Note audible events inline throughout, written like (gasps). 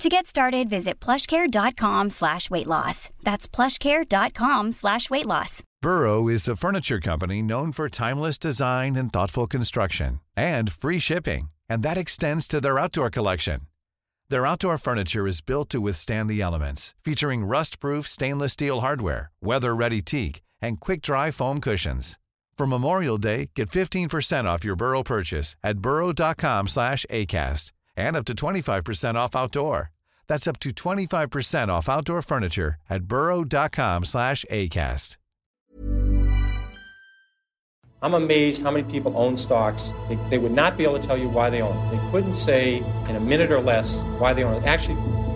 To get started, visit plushcare.com slash weight loss. That's plushcare.com slash weight loss. Burrow is a furniture company known for timeless design and thoughtful construction and free shipping, and that extends to their outdoor collection. Their outdoor furniture is built to withstand the elements, featuring rust-proof stainless steel hardware, weather-ready teak, and quick-dry foam cushions. For Memorial Day, get 15% off your Burrow purchase at burrow.com slash ACAST and up to 25% off outdoor. That's up to 25% off outdoor furniture at burrow.com slash ACAST. I'm amazed how many people own stocks. They, they would not be able to tell you why they own. They couldn't say in a minute or less why they own. Actually,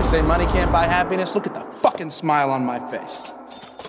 They say money can't buy happiness. Look at the fucking smile on my face.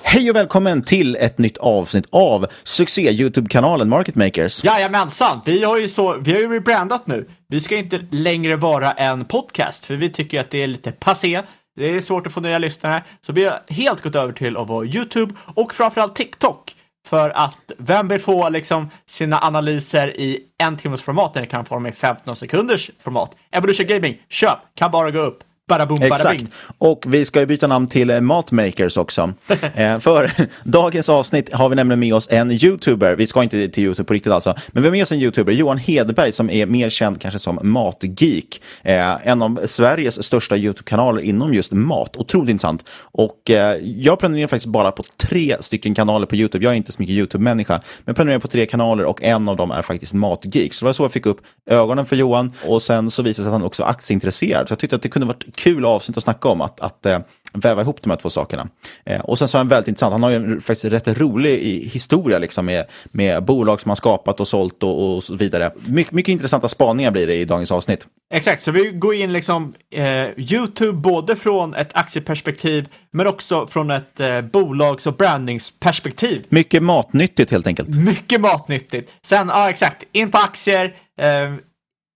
Hej och välkommen till ett nytt avsnitt av succé YouTube-kanalen Market Makers. Jajamensan, vi har ju så, vi har ju rebrandat nu. Vi ska inte längre vara en podcast, för vi tycker att det är lite passé. Det är svårt att få nya lyssnare, så vi har helt gått över till att vara YouTube och framförallt TikTok. För att vem vill få liksom sina analyser i en timmes format när det kan få dem i 15 sekunders format? Evolution Gaming, köp, kan bara gå upp. Bada boom, bada Exakt. Och vi ska ju byta namn till eh, Matmakers också. (laughs) eh, för (laughs) dagens avsnitt har vi nämligen med oss en YouTuber. Vi ska inte till YouTube på riktigt alltså. Men vi har med oss en YouTuber, Johan Hedberg, som är mer känd kanske som Matgeek. Eh, en av Sveriges största YouTube-kanaler inom just mat. Otroligt intressant. Och eh, jag prenumererar faktiskt bara på tre stycken kanaler på YouTube. Jag är inte så mycket YouTube-människa. Men prenumererar på tre kanaler och en av dem är faktiskt Matgeek. Så det var så jag fick upp ögonen för Johan. Och sen så visade det sig att han också är aktieintresserad. Så jag tyckte att det kunde varit kul avsnitt att snacka om. Att, att eh, väva ihop de här två sakerna. Eh, och sen så är han väldigt intressant. Han har ju en faktiskt rätt rolig i historia liksom, med, med bolag som han skapat och sålt och, och så vidare. My, mycket intressanta spaningar blir det i dagens avsnitt. Exakt, så vi går in liksom eh, YouTube både från ett aktieperspektiv men också från ett eh, bolags och brandingsperspektiv. Mycket matnyttigt helt enkelt. Mycket matnyttigt. Sen, ja exakt, in på aktier, eh,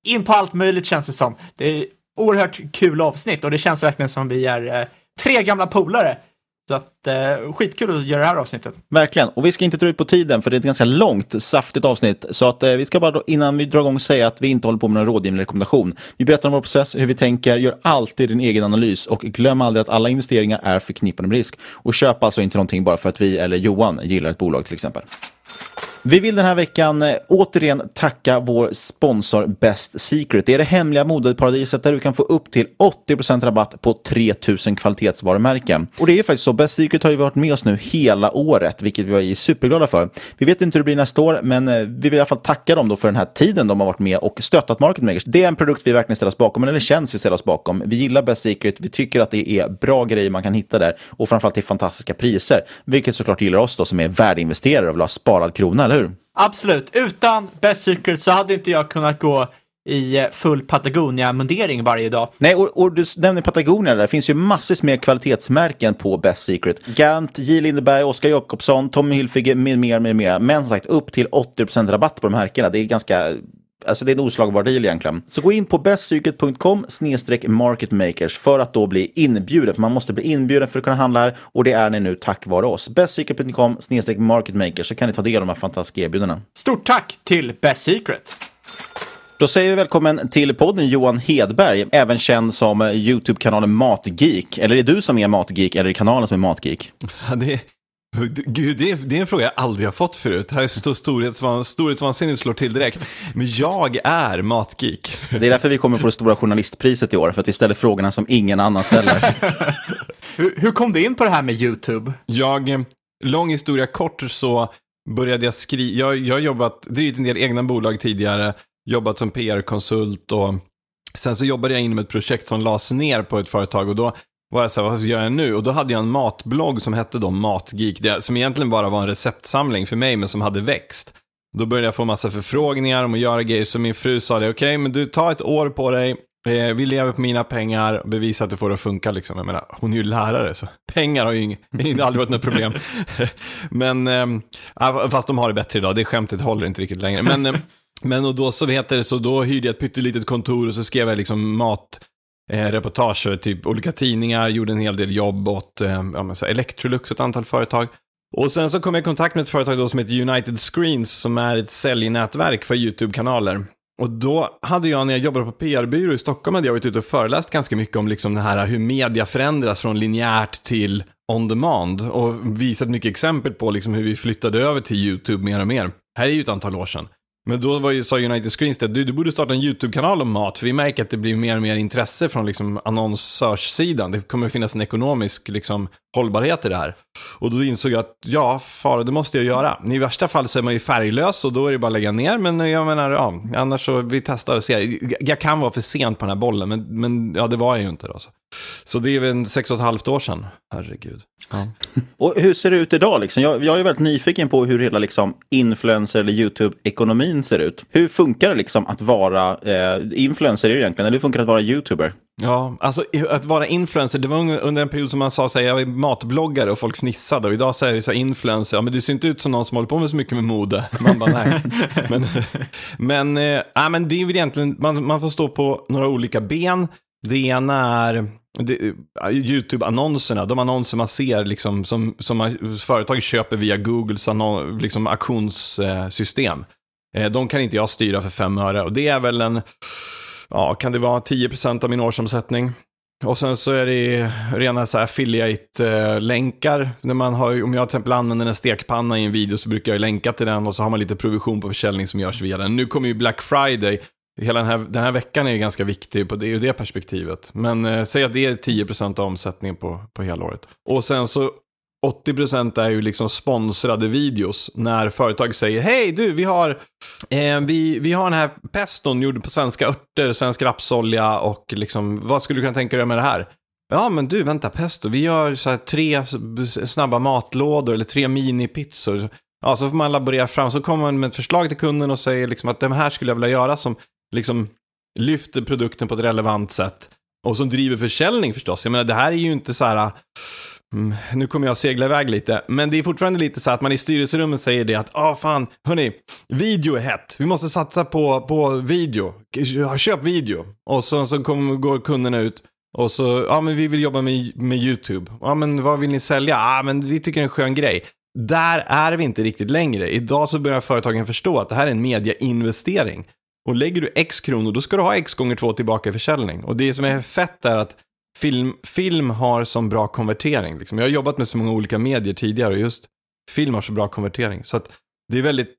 in på allt möjligt känns det som. Det oerhört kul avsnitt och det känns verkligen som vi är eh, tre gamla polare. Så att eh, skitkul att göra det här avsnittet. Verkligen. Och vi ska inte dra ut på tiden för det är ett ganska långt, saftigt avsnitt. Så att eh, vi ska bara innan vi drar igång säga att vi inte håller på med någon rådgivning eller rekommendation. Vi berättar om vår process, hur vi tänker, gör alltid din egen analys och glöm aldrig att alla investeringar är förknippade med risk. Och köp alltså inte någonting bara för att vi eller Johan gillar ett bolag till exempel. Vi vill den här veckan eh, återigen tacka vår sponsor Best Secret. Det är det hemliga modeparadiset där du kan få upp till 80% rabatt på 3000 kvalitetsvarumärken. Och det är faktiskt så, Best Secret har ju varit med oss nu hela året, vilket vi är superglada för. Vi vet inte hur det blir nästa år, men eh, vi vill i alla fall tacka dem då för den här tiden de har varit med och stöttat Market Makers. Det är en produkt vi verkligen ställer oss bakom, eller känns vi ställer oss bakom. Vi gillar Best Secret, vi tycker att det är bra grejer man kan hitta där och framförallt till fantastiska priser, vilket såklart gillar oss då som är värdeinvesterare och vill ha sparad krona, eller hur? Absolut. Utan Best Secret så hade inte jag kunnat gå i eh, full Patagonia-mundering varje dag. Nej, och, och, du nämner Patagonia, där. det finns ju massvis med kvalitetsmärken på Best Secret. Gant, J. Lindeberg, Oskar Jakobsson, Tommy Hilfiger med mer, med mer. Men som sagt, upp till 80% rabatt på de här märkena. Det är ganska Alltså det är en oslagbar deal egentligen. Så gå in på bestcircuit.com marketmakers för att då bli inbjuden. För man måste bli inbjuden för att kunna handla här och det är ni nu tack vare oss. bestcircuit.com marketmakers så kan ni ta del av de här fantastiska erbjudandena. Stort tack till Best Secret! Då säger vi välkommen till podden Johan Hedberg, även känd som YouTube-kanalen Matgeek. Eller är det du som är Matgeek eller är det kanalen som är Matgeek? Ja, det, Gud, det är, det är en fråga jag aldrig har fått förut. Här är så storhetsvan, storhetsvansinnet slår till direkt. Men jag är matgeek. Det är därför vi kommer få det stora journalistpriset i år, för att vi ställer frågorna som ingen annan ställer. (laughs) hur, hur kom du in på det här med YouTube? Jag, lång historia kort, så började jag skriva. Jag, jag har jobbat, drivit en del egna bolag tidigare, jobbat som PR-konsult och sen så jobbade jag inom ett projekt som lades ner på ett företag och då var jag så här, vad gör jag nu? Och då hade jag en matblogg som hette då Matgeek, som egentligen bara var en receptsamling för mig, men som hade växt. Då började jag få massa förfrågningar om att göra grejer, så min fru sa det, okej, okay, men du tar ett år på dig, eh, vi lever på mina pengar, bevisa att du får det att funka liksom. Jag menar, hon är ju lärare, så pengar har ju ing, (laughs) aldrig varit något problem. (laughs) men, äh, fast de har det bättre idag, det skämtet håller inte riktigt längre. Men, ehm, men och då så heter det, så då hyrde jag ett pyttelitet kontor och så skrev jag liksom mat eh, reportage för typ olika tidningar, gjorde en hel del jobb åt eh, ja, så Electrolux, ett antal företag. Och sen så kom jag i kontakt med ett företag då som heter United Screens som är ett säljnätverk för YouTube-kanaler. Och då hade jag, när jag jobbade på PR-byrå i Stockholm, hade jag varit ute och föreläst ganska mycket om liksom det här hur media förändras från linjärt till on demand och visat mycket exempel på liksom hur vi flyttade över till YouTube mer och mer. Här är ju ett antal år sedan. Men då var ju, sa United Screens att du, du borde starta en YouTube-kanal om mat, för vi märker att det blir mer och mer intresse från liksom annonsörssidan. Det kommer att finnas en ekonomisk liksom, hållbarhet i det här. Och då insåg jag att, ja, far, det måste jag göra. I värsta fall så är man ju färglös och då är det bara att lägga ner, men eh, jag menar, ja, annars så, vi testar och ser. Jag kan vara för sent på den här bollen, men, men ja, det var jag ju inte då. Så. Så det är väl sex och ett halvt år sedan. Herregud. Ja. (laughs) och hur ser det ut idag? Liksom? Jag, jag är väldigt nyfiken på hur hela liksom, influencer eller YouTube-ekonomin ser ut. Hur funkar det liksom, att vara eh, influencer egentligen? Eller hur funkar det att vara YouTuber? Ja, alltså att vara influencer, det var under en period som man sa att jag är matbloggare och folk fnissade och idag säger så här influencer, ja men du ser inte ut som någon som håller på med så mycket med mode. Man bara nej. (laughs) men, men, äh, men det är väl egentligen, man, man får stå på några olika ben. Det ena är YouTube-annonserna, de annonser man ser liksom, som, som företag köper via Googles liksom, auktionssystem. Eh, de kan inte jag styra för fem öre och det är väl en, ja, kan det vara 10% av min årsomsättning? Och sen så är det rena affiliate-länkar. När man har, om jag till exempel använder en stekpanna i en video så brukar jag länka till den och så har man lite provision på försäljning som görs via den. Nu kommer ju Black Friday hela den här, den här veckan är ganska viktig på det, ur det perspektivet. Men eh, säg att det är 10% av omsättningen på, på hela året. Och sen så 80% är ju liksom sponsrade videos när företag säger hej du, vi har, eh, vi, vi har den här peston gjord på svenska örter, svensk rapsolja och liksom, vad skulle du kunna tänka dig med det här? Ja, men du, vänta, pesto, vi gör så här tre snabba matlådor eller tre minipizzor. Ja, så får man laborera fram, så kommer man med ett förslag till kunden och säger liksom att det här skulle jag vilja göra som liksom lyfter produkten på ett relevant sätt. Och som driver försäljning förstås. Jag menar, det här är ju inte så här... Mm, nu kommer jag segla iväg lite, men det är fortfarande lite så att man i styrelserummet säger det att ja ah, fan, hörni, video är hett. Vi måste satsa på, på video. Köp video. Och så, så kommer, går kunderna ut och så, ja men vi vill jobba med, med YouTube. Ja men vad vill ni sälja? Ja men vi tycker det är en skön grej. Där är vi inte riktigt längre. Idag så börjar företagen förstå att det här är en mediainvestering. Och lägger du x kronor, då ska du ha x gånger två tillbaka i försäljning. Och det som är fett är att film, film har som bra konvertering. Liksom. Jag har jobbat med så många olika medier tidigare och just film har så bra konvertering. Så att det är väldigt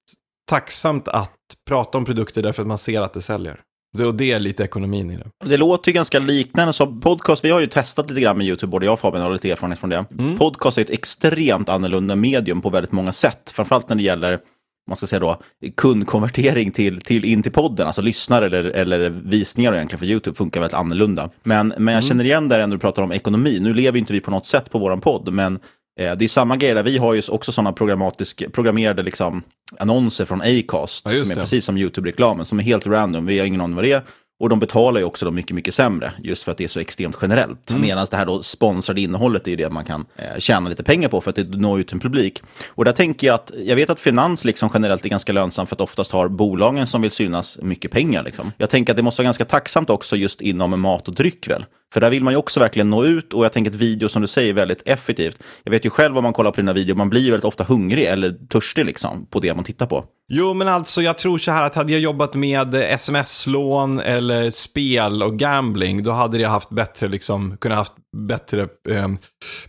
tacksamt att prata om produkter därför att man ser att det säljer. Och det är lite ekonomin i det. Det låter ju ganska liknande som podcast. Vi har ju testat lite grann med YouTube, både jag och Fabian har lite erfarenhet från det. Mm. Podcast är ett extremt annorlunda medium på väldigt många sätt. Framförallt när det gäller man ska säga då, kundkonvertering till, till in till podden, alltså lyssnare eller, eller visningar egentligen för YouTube funkar väldigt annorlunda. Men, men jag känner igen där när du pratar om ekonomi. Nu lever inte vi på något sätt på våran podd, men eh, det är samma grej där. Vi har ju också sådana programmatisk, programmerade liksom, annonser från Acast, Ja, som är det. precis som YouTube-reklamen, som är helt random. Vi har ingen aning vad det är. Och de betalar ju också då mycket, mycket sämre, just för att det är så extremt generellt. Mm. Medan det här då sponsrade innehållet är ju det man kan eh, tjäna lite pengar på för att det når ut en publik. Och där tänker jag att, jag vet att finans liksom generellt är ganska lönsamt för att oftast har bolagen som vill synas mycket pengar. Liksom. Jag tänker att det måste vara ganska tacksamt också just inom mat och dryck väl. För där vill man ju också verkligen nå ut och jag tänker att video som du säger är väldigt effektivt. Jag vet ju själv om man kollar på dina videor, man blir ju väldigt ofta hungrig eller törstig liksom på det man tittar på. Jo, men alltså jag tror så här att hade jag jobbat med sms-lån eller spel och gambling, då hade jag haft bättre, liksom, kunnat haft bättre eh,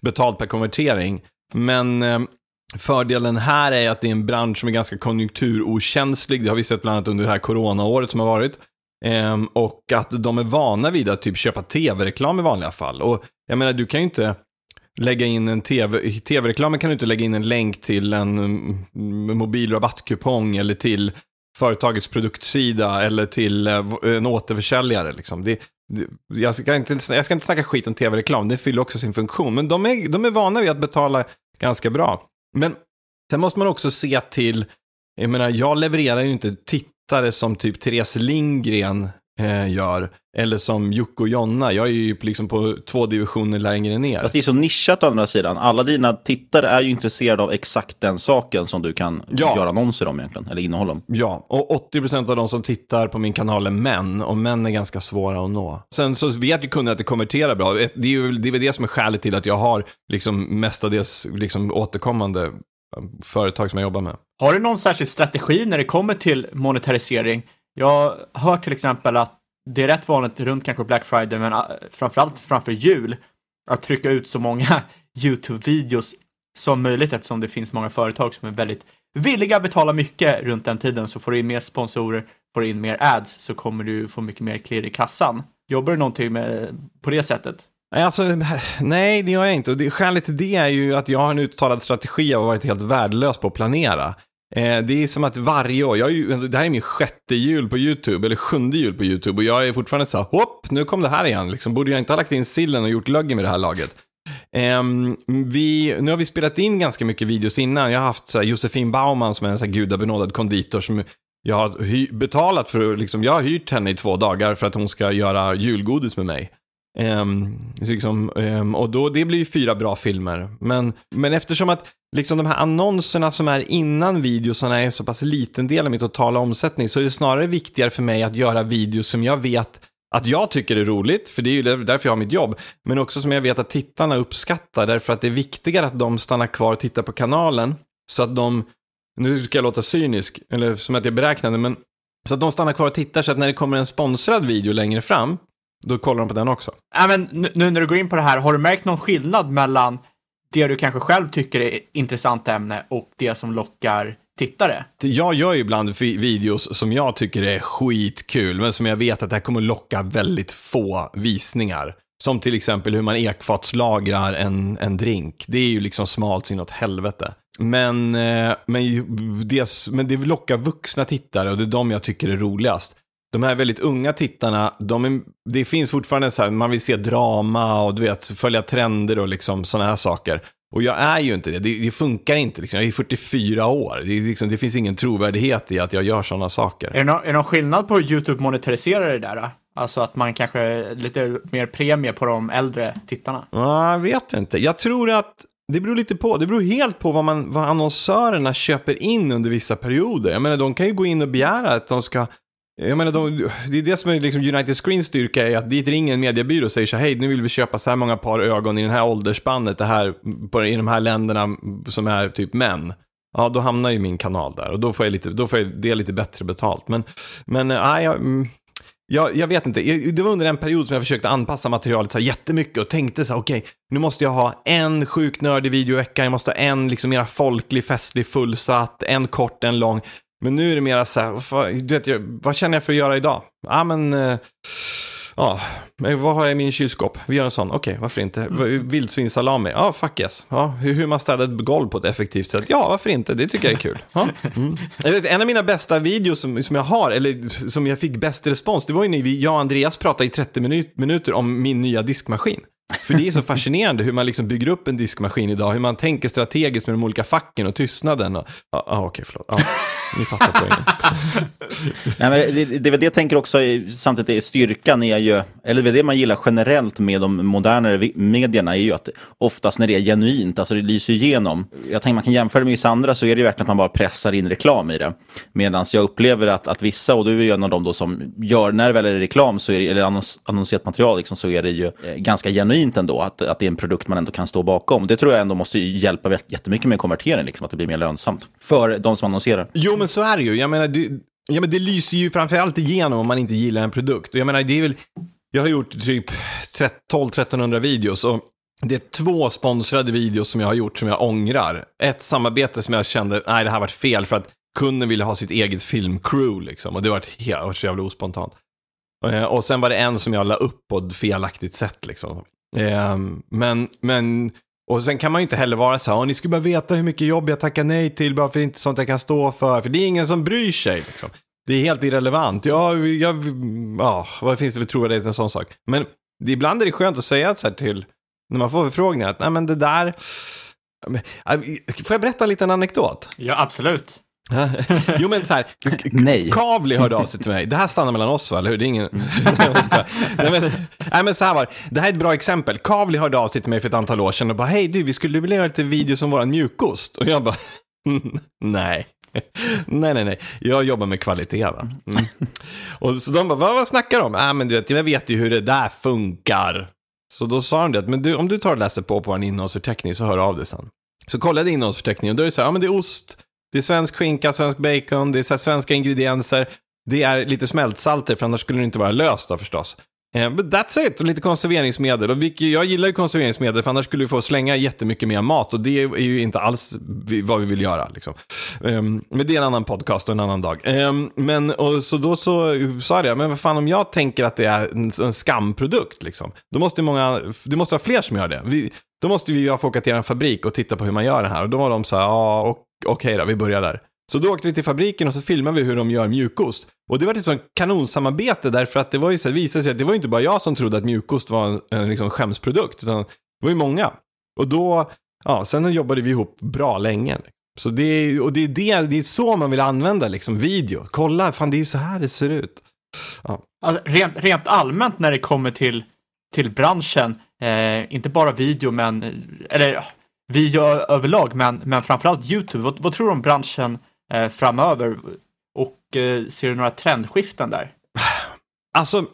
betalt per konvertering. Men eh, fördelen här är att det är en bransch som är ganska konjunkturokänslig. Det har vi sett bland annat under det här coronaåret som har varit. Eh, och att de är vana vid att typ köpa tv-reklam i vanliga fall. Och jag menar, du kan ju inte lägga in en tv, i tv-reklamen kan du inte lägga in en länk till en mm, mm, mobilrabattkupong mobil rabattkupong eller till företagets produktsida eller till eh, en återförsäljare. Liksom. Det, det, jag, ska inte, jag ska inte snacka skit om tv-reklam, det fyller också sin funktion. Men de är, de är vana vid att betala ganska bra. Men sen måste man också se till, jag menar, jag levererar ju inte tittare som typ Therese Lindgren eh, gör, eller som Jocke och Jonna. Jag är ju liksom på två divisioner längre ner. Fast det är så nischat å andra sidan. Alla dina tittare är ju intresserade av exakt den saken som du kan Ja. göra annonser om egentligen, eller innehåll om. Ja, och 80% av de som tittar på min kanal är män, och män är ganska svåra att nå. Sen så vet ju kunden att det konverterar bra. Det är ju det är väl det som är skälet till att jag har liksom mestadels liksom återkommande eh, företag som jag jobbar med. Har du någon särskild strategi när det kommer till monetarisering? Jag hör till exempel att det är rätt vanligt runt kanske Black Friday, men äh, framförallt framför jul, att trycka ut så många (laughs) YouTube-videos som möjligt eftersom det finns många företag som är väldigt villiga att betala mycket runt den tiden. Så får du in mer sponsorer, får du in mer ads, så kommer du få mycket mer klirr i kassan. Jobbar du någonting med, på det sättet? Nej, Alltså, (laughs) nej, det gör jag inte. Och det, skälet till det är ju att jag har en uttalad strategi och varit helt värdelös på att planera. Eh, det är som att varje år, jag är ju, det här är min sjätte jul på YouTube, eller sjunde jul på YouTube, och jag är fortfarande så här, hopp, nu kom det här igen. Liksom, borde jag inte ha lagt in sillen och gjort löggen med det här laget? Um, vi, nu har vi spelat in ganska mycket videos innan. Jag har haft så här, Josefin Baumann som är en så här gudabenådad konditor som jag har hy- betalat för, liksom, jag har hyrt henne i två dagar för att hon ska göra julgodis med mig. Ehm, liksom, ehm, och då, det blir ju fyra bra filmer. Men, men eftersom att liksom de här annonserna som är innan videosarna är så pass liten del av min totala omsättning så är det snarare viktigare för mig att göra videos som jag vet att jag tycker är roligt, för det är ju därför jag har mitt jobb, men också som jag vet att tittarna uppskattar, därför att det är viktigare att de stannar kvar och tittar på kanalen, så att de, nu ska jag låta cynisk, eller som att jag beräknade, men så att de stannar kvar och tittar så att när det kommer en sponsrad video längre fram, då kollar de på den också. Ja, men nu- när du går in på det här, har du märkt någon skillnad mellan det du kanske själv tycker är intressant ämne och det som lockar tittare? Jag gör ju ibland vi- videos som jag tycker är skitkul, men som jag vet att det här kommer locka väldigt få visningar. Som till exempel hur man ekfatslagrar en, en drink. Det är ju liksom smalt så inåt helvete. Men, eh, men, det, men det lockar vuxna tittare och det är de jag tycker är roligast. De här väldigt unga tittarna, de är, det finns fortfarande så här, man vill se drama och du vet, följa trender och liksom sådana här saker. Och jag är ju inte det, det, det funkar inte liksom. Jag är 44 år, det, liksom, det finns ingen trovärdighet i att jag gör sådana saker. Är det, någon, är det någon skillnad på hur YouTube monetariserar det där? då? Alltså att man kanske lite mer premie på de äldre tittarna? Ja, jag vet inte. Jag tror att det beror lite på. Det beror helt på vad, man, vad annonsörerna köper in under vissa perioder. Jag menar, de kan ju gå in och begära att de ska jag menar, de, det är det som är liksom United Screens styrka, är att dit ringer en mediebyrå och säger så här, hej, nu vill vi köpa så här många par ögon i den här åldersspannet, det här, på, i de här länderna som är typ män. Ja, då hamnar ju min kanal där och då får jag, lite, då får jag det lite bättre betalt. Men, men äh, nej, jag, mm, jag, jag vet inte. Det var under en period som jag försökte anpassa materialet så här jättemycket och tänkte så här, okej, nu måste jag ha en sjukt nördig video i veckan, jag måste ha en liksom mera folklig, festlig, fullsatt, en kort, en lång. Men nu är det mera så här, vad, du vet, vad känner jag för att göra idag? Ja, men... eh, Ja, men vad har jag i min kylskåp? Vi gör en sån, okej, varför inte? Vildsvinssalami, ja, fuck yes. Ja, hur, hur man städar ett golv på ett effektivt sätt, ja, varför inte? Det tycker jag är kul. Ja. Mm. Jag vet, en av mina bästa videos som, som jag har, eller som jag fick bäst respons, det var ju när vi, jag och Andreas pratade i 30 minut, minuter om min nya diskmaskin. För det är så fascinerande hur man liksom bygger upp en diskmaskin idag, hur man tänker strategiskt med de olika facken och tystnaden. Och, ja, ja, okej, förlåt. Ni fattar poängen. (laughs) Nej, men det, det är väl det jag tänker också, i- samtidigt är styrkan är ju, eller det är det man gillar generellt med de modernare medierna, är ju att oftast när det är genuint, alltså det lyser igenom. Jag tänker man kan jämföra med vissa andra så är det ju verkligen att man bara pressar in reklam i det. Medan jag upplever att, att vissa, och du är ju en av dem då som gör, när det väl är reklam, så är det, eller annons, annonserat material, liksom, så är det ju eh, ganska genuint ändå, att, att det är en produkt man ändå kan stå bakom. Det tror jag ändå måste ju hjälpa jät- jättemycket med konvertering, liksom, att det blir mer lönsamt för de som annonserar. Jo, men så är det ju. Jag menar, det, ja, men det lyser ju framförallt igenom om man inte gillar en produkt. Och jag menar, det är väl, jag har gjort typ 12-1300 videos och det är två sponsrade videos som jag har gjort som jag ångrar. Ett samarbete som jag kände, nej det här varit fel för att kunden ville ha sitt eget filmcrew liksom. Och det var helt, var så jävla ospontant. Eh, och sen var det en som jag la upp på ett felaktigt sätt liksom. Ehm, men, men, och sen kan man ju inte heller vara så här, ni skulle bara veta hur mycket jobb jag tackar nej till bara för det är inte sånt jag kan stå för. För det är ingen som bryr sig liksom. Det är helt irrelevant. Ja, jag, ja, vad finns det för trovärdighet i en sån sak? Men det, ibland är det skönt att säga så här till, när man får förfrågningar, att nej men det där, Men, äh, Får jag berätta en liten anekdot? Ja, absolut. (laughs) jo men så här, (laughs) Nej. Kavli hörde av sig till mig. Det här stannar mellan oss va, eller hur? Det är ingen... (laughs) nej, men, nej men så här var det. Det här är ett bra exempel. Kavli hörde av sig till mig för ett antal år sedan och bara, hej du, vi skulle vilja göra lite video som våran mjukost. Och jag bara, nej. Nej, nej, nej. Jag jobbar med kvalitet va. Mm. Och så de bara, vad, vad snackar de om? Äh, men du vet, jag vet ju hur det där funkar. Så då sa de det, att men du, om du tar och läser på på vår innehållsförteckning så hör du av dig sen. Så kollade jag innehållsförteckningen och då är det så här, ja men det är ost, det är svensk skinka, svensk bacon, det är så här svenska ingredienser, det är lite smältsalter för annars skulle det inte vara löst då förstås. Eh, But that's it, och lite konserveringsmedel. Och vilket, jag gillar ju konserveringsmedel för annars skulle vi få slänga jättemycket mer mat och det är ju inte alls vad vi vill göra. Liksom. Ehm, men det är en annan podcast och en annan dag. Ehm, men och så då så sa jag, men vad fan om jag tänker att det är en, en skamprodukt, liksom, då måste många, det måste vara fler som gör det. Vi, då måste vi ju få åka till en fabrik och titta på hur man gör det här. Och då var de så här, ja ah, okej då, vi börjar där. Så då åkte vi till fabriken och så filmade vi hur de gör mjukost. Och det var ett sånt kanonsamarbete därför att det var ju så visade sig att det var ju inte bara jag som trodde att mjukost var en, en liksom skämsprodukt, utan det var ju många. Och då, ja, sen jobbade vi ihop bra länge. Så det, är- och det är, det, det är så man vill använda liksom video. Kolla, fan det är ju så här det ser ut. Ja. Alltså, rent, rent allmänt när det kommer till, till branschen, eh, inte bara video, men, eller vi gör överlag, men, men framförallt YouTube. Vad, vad tror du om branschen eh, framöver? Och eh, ser du några trendskiften där? Alltså,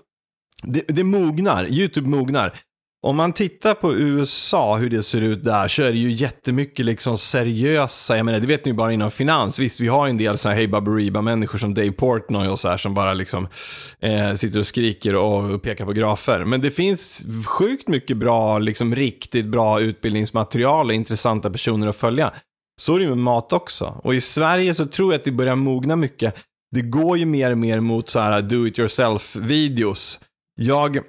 det, det mognar. YouTube mognar. Om man tittar på USA, hur det ser ut där, så är det ju jättemycket liksom seriösa, jag menar, det vet ni ju bara inom finans. Visst, vi har ju en del sådana här Hey Baberiba-människor som Dave Portnoy och så här som bara liksom eh, sitter och skriker och pekar på grafer. Men det finns sjukt mycket bra, liksom riktigt bra utbildningsmaterial och intressanta personer att följa. Så är det ju med mat också. Och i Sverige så tror jag att det börjar mogna mycket. Det går ju mer och mer mot så här do it yourself-videos. Jag,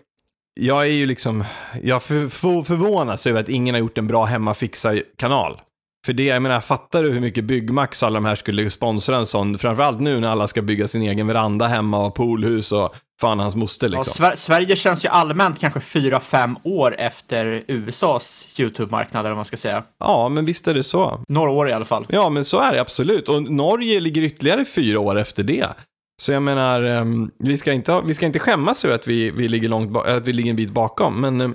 jag är ju liksom, jag för, för, förvånas över att ingen har gjort en bra hemmafixar-kanal. För det, jag menar, fattar du hur mycket Byggmax alla de här skulle sponsra en sån? Framförallt nu när alla ska bygga sin egen veranda hemma och poolhus och fan hans moster Ja, liksom. Sver- Sverige känns ju allmänt kanske fyra fem år efter USAs YouTube-marknad, eller vad man ska säga. Ja, men visst är det så. Några år i alla fall. Ja, men så är det absolut. Och Norge ligger ytterligare fyra år efter det. Så jag menar, ehm, vi, ska inte, vi ska inte skämmas över att vi, vi, ligger långt att vi ligger en bit bakom, men ehm,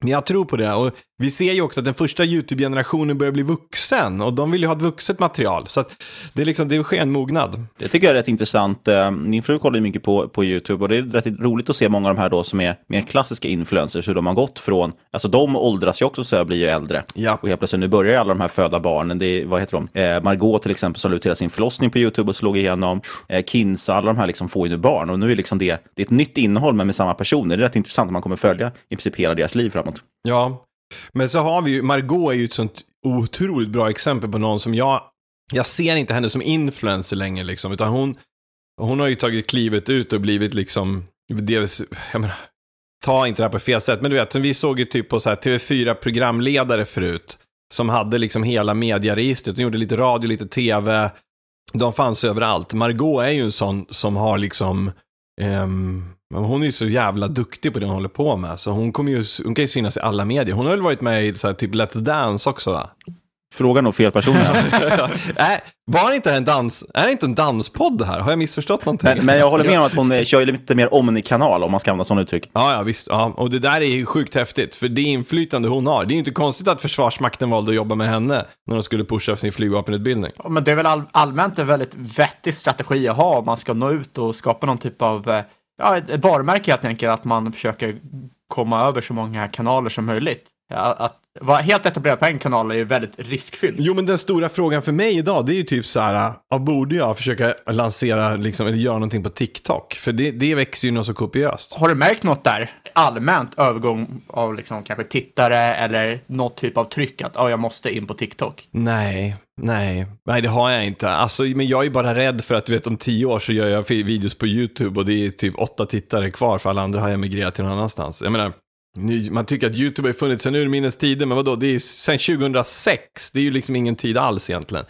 men jag tror på det. Och vi ser ju också att den första YouTube-generationen börjar bli vuxen och de vill ju ha ett vuxet material. Så det, är liksom, det sker en mognad. Det tycker jag är rätt intressant. Eh, Min fru kollar ju mycket på, på YouTube och det är rätt roligt att se många av de här då som är mer klassiska influencers, hur de har gått från, alltså de åldras ju också så jag blir ju äldre. Ja. Och helt plötsligt nu börjar alla de här föda barnen, det är, vad heter de? Eh, Margot till exempel som la ut hela sin förlossning på YouTube och slog igenom. Eh, Kinsa, alla de här liksom får ju nu barn och nu är liksom det, det är ett nytt innehåll men med samma personer. Det är rätt intressant att man kommer följa i princip hela deras liv framåt. Ja, men så har vi ju, Margot är ju ett sånt otroligt bra exempel på någon som jag jag ser inte henne som influencer längre liksom, utan hon, hon har ju tagit klivet ut och blivit liksom, dels, jag menar, ta inte det här på fel sätt, men du vet, vi såg ju typ på så här TV4-programledare förut, som hade liksom hela mediaregistret, de gjorde lite radio, lite TV, de fanns överallt. Margot är ju en sån som har liksom, ehm, ehm, hon är ju så jävla duktig på det hon håller på med, så hon, kommer ju, hon kan ju synas i alla medier. Hon har väl varit med i så här, typ Let's Dance också va? Fråga nog fel person. äh, (laughs) var det inte en dans, är det inte en danspodd det här? Har jag missförstått någonting? Men, men jag håller med om att hon kör lite mer omnikanal, om man ska använda sådana uttryck. Ja, ja, visst. Ja. Och det där är ju sjukt häftigt, för det inflytande hon har. Det är ju inte konstigt att Försvarsmakten valde att jobba med henne när de skulle pusha sin flygvapenutbildning. Ja, Men det är väl all, allmänt en väldigt vettig strategi att ha om man ska nå ut och skapa någon typ av eh, ja, ett varumärke helt enkelt, att man försöker komma över så många kanaler som möjligt. Ja, att vara helt etablerad på en kanal är ju väldigt riskfyllt. Jo, men den stora frågan för mig idag, det är ju typ så här, ja, borde jag försöka lansera, liksom, eller göra någonting på TikTok? För det, det växer ju något så kopiöst. Har du märkt något där? Allmänt övergång av liksom kanske tittare eller något typ av tryck att oh, jag måste in på TikTok? Nej, nej, nej det har jag inte. Alltså, men jag är bara rädd för att du vet om tio år så gör jag videos på YouTube och det är typ åtta tittare kvar för alla andra har emigrerat till någon annanstans. Jag menar, man tycker att YouTube har ju funnits sedan urminnes tider, men vadå, det är ju sedan 2006, det är ju liksom ingen tid alls egentligen.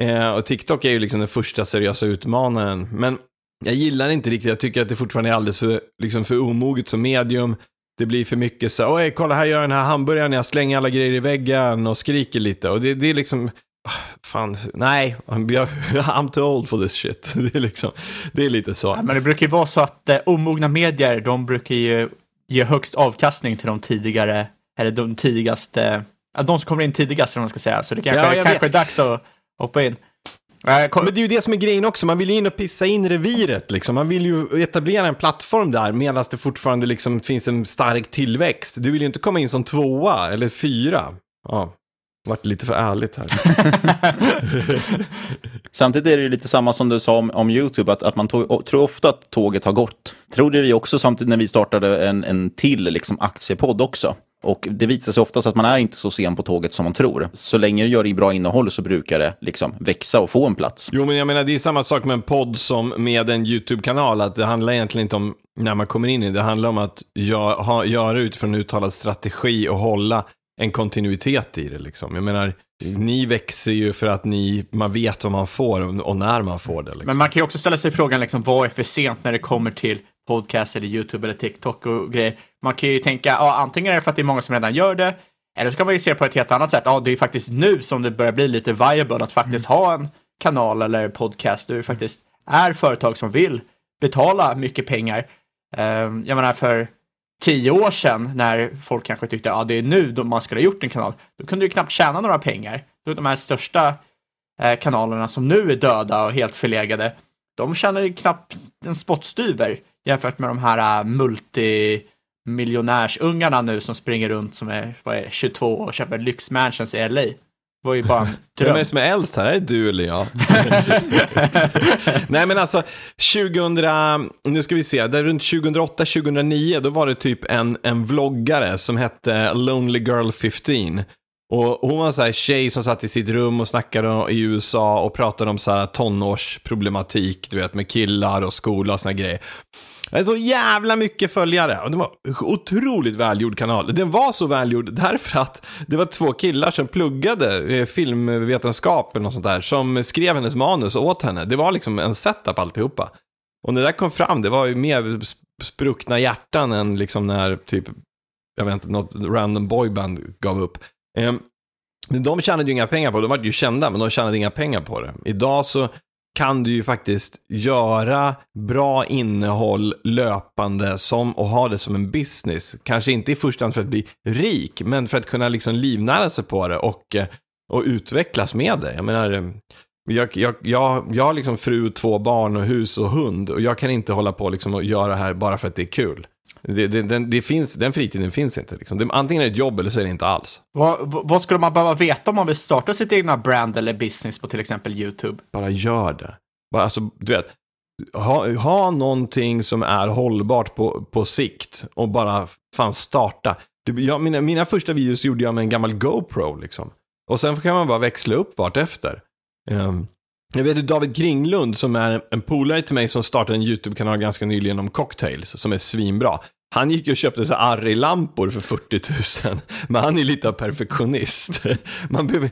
Eh, och TikTok är ju liksom den första seriösa utmanaren, men jag gillar inte riktigt, jag tycker att det fortfarande är alldeles för, liksom för omoget som medium. Det blir för mycket så, oj, kolla här gör jag den här hamburgaren, jag slänger alla grejer i väggen och skriker lite. Och det, det är liksom, ah, fan, nej, jag, (laughs) I'm too old for this shit. (laughs) Det är liksom, det är lite så. Ja, men det brukar ju vara så att eh, omogna medier, de brukar ju ge högst avkastning till de tidigare, eller de tidigaste, de som kommer in tidigast, vad man ska säga. Så det kanske, Ja, jag kanske är dags att hoppa in. Eh, kom- Men det är ju det som är grejen också, man vill ju in och pissa in reviret liksom. Man vill ju etablera en plattform där medan det fortfarande liksom finns en stark tillväxt. Du vill ju inte komma in som tvåa eller fyra. Ja, vart lite för ärligt här. (laughs) Samtidigt är det ju lite samma som du sa om, om YouTube, att, att man tog, tror ofta att tåget har gått. Tror det vi också samtidigt när vi startade en, en till liksom, aktiepodd också. Och det visar sig oftast att man är inte så sen på tåget som man tror. Så länge du gör det i bra innehåll så brukar det liksom växa och få en plats. Jo, men jag menar, det är samma sak med en podd som med en YouTube-kanal. Att det handlar egentligen inte om när man kommer in i det. Det handlar om att göra utifrån en uttalad strategi och hålla en kontinuitet i det. Liksom. Jag menar, ni växer ju för att ni, man vet vad man får och, och när man får det. Liksom. Men man kan ju också ställa sig frågan, liksom, vad är för sent när det kommer till podcast eller YouTube eller TikTok och grejer. Man kan ju tänka, ja, antingen är det för att det är många som redan gör det, eller så kan man ju se på ett helt annat sätt. Ja, det är ju faktiskt nu som det börjar bli lite viable att faktiskt ha en kanal eller podcast det faktiskt är företag som vill betala mycket pengar. Ehm, jag menar, för tio år sedan när folk kanske tyckte att ja, det är nu då man skulle ha gjort en kanal, då kunde du knappt tjäna några pengar. Då de här största eh, kanalerna som nu är döda och helt förlegade, de tjänar ju knappt en spottstyver jämfört med de här uh, multimiljonärsungarna nu som springer runt som är, vad är 22 och köper lyxmansions i LA. Det var ju bara en (laughs) Vem dröm. är det som är äldst här? Är det du eller jag? (laughs) Nej men alltså, 2000, nu ska vi se, där runt 2008-2009 då var det typ en, en vloggare som hette Lonely Girl 15. Och hon var en sån här tjej som satt i sitt rum och snackade i USA och pratade om så här tonårsproblematik, du vet med killar och skola och såna grejer. Det är så jävla mycket följare och det var en otroligt välgjord kanal. Den var så välgjord därför att det var två killar som pluggade eh, filmvetenskap eller något sånt där som skrev hennes manus åt henne. Det var liksom en setup alltihopa. Och när det där kom fram, det var ju mer spruckna hjärtan än liksom när typ, jag vet inte, något random boyband gav upp. Ehm, men de tjänade ju inga pengar på det, de var ju kända, men de tjänade inga pengar på det. Idag så kan du ju faktiskt göra bra innehåll löpande som, och ha det som en business. Kanske inte i första hand för att bli rik, men för att kunna liksom livnära sig på det och, och utvecklas med det. Jag menar, jag, jag, jag, jag har liksom fru, två barn och hus och hund och jag kan inte hålla på liksom och göra det här bara för att det är kul. Det, det, den, det finns, den fritiden finns inte. Liksom. Det, antingen är det ett jobb eller så är det inte alls. Vad, vad skulle man behöva veta om man vill starta sitt egna brand eller business på till exempel YouTube? Bara gör det. Bara, alltså, du vet, ha, ha någonting som är hållbart på, på sikt och bara fan starta. Du, jag, mina, mina första videos gjorde jag med en gammal GoPro liksom. Och sen kan man bara växla upp vart efter. Jag vet David Kringlund som är en polare till mig som startade en YouTube-kanal ganska nyligen om cocktails som är svinbra. Han gick ju och köpte sig Arri-lampor för 40 000. (laughs) Men han är lite av perfektionist. (laughs) Man behöver,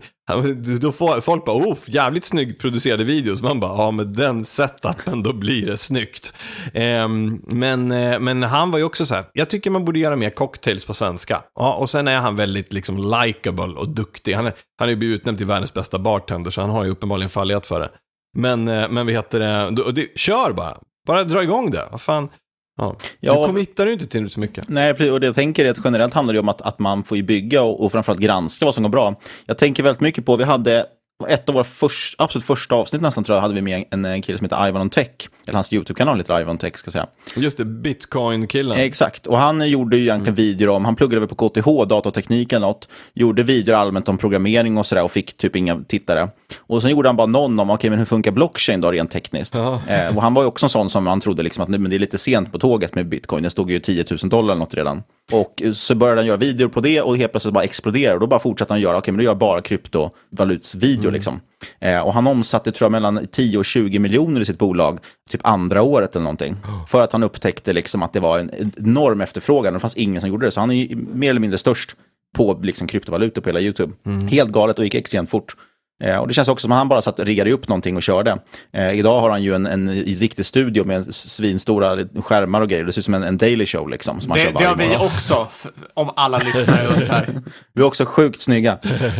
då får folk bara, oh, jävligt snyggt producerade videos. Man bara, ja med den setupen då blir det snyggt. Ehm, men, eh, men han var ju också så här, jag tycker man borde göra mer cocktails på svenska. Ja, och sen är han väldigt liksom likeable och duktig. Han är, han är ju blivit utnämnd till världens bästa bartender, så han har ju uppenbarligen fallit för det. Men, eh, men vi heter det, det, kör bara. Bara dra igång det. Vad fan. Ja. Ja. Du committar ju inte till så mycket. Nej, och det jag tänker är att generellt handlar det om att, att man får ju bygga och, och framförallt granska vad som går bra. Jag tänker väldigt mycket på, vi hade ett av våra först, absolut första avsnitt nästan tror jag, hade vi med en, en kille som heter Ivan on Tech. Eller hans YouTube-kanal heter Ivan Tech ska jag säga. Just det, bitcoin-killen. Exakt, och han gjorde ju egentligen videor om, han pluggade väl på KTH, datateknik eller något, gjorde videor allmänt om programmering och sådär och fick typ inga tittare. Och sen gjorde han bara någon om, okej men hur funkar blockchain då rent tekniskt? Eh, och han var ju också en sån som man trodde liksom att nu, men det är lite sent på tåget med bitcoin, det stod ju 10 000 dollar eller något redan. Och så började han göra videor på det och helt plötsligt bara exploderade och då bara fortsatte han göra, okej men då gör jag bara kryptovalutsvideo liksom. Eh, och han omsatte tror jag mellan 10 och 20 miljoner i sitt bolag, typ andra året eller någonting. För att han upptäckte liksom att det var en enorm efterfrågan och det fanns ingen som gjorde det. Så han är mer eller mindre störst på liksom kryptovalutor på hela YouTube. Helt galet och gick extremt fort. Eh, och det känns också som att han bara satt och riggade upp någonting och körde. Eh, idag har han ju en, en riktig studio med svinstora sskärmar och grejer. Det ser ut som en, en daily show liksom. Som Det, det har vi morgon. också, om alla lyssnare undrar. (laughs) Vi är också sjukt snygga.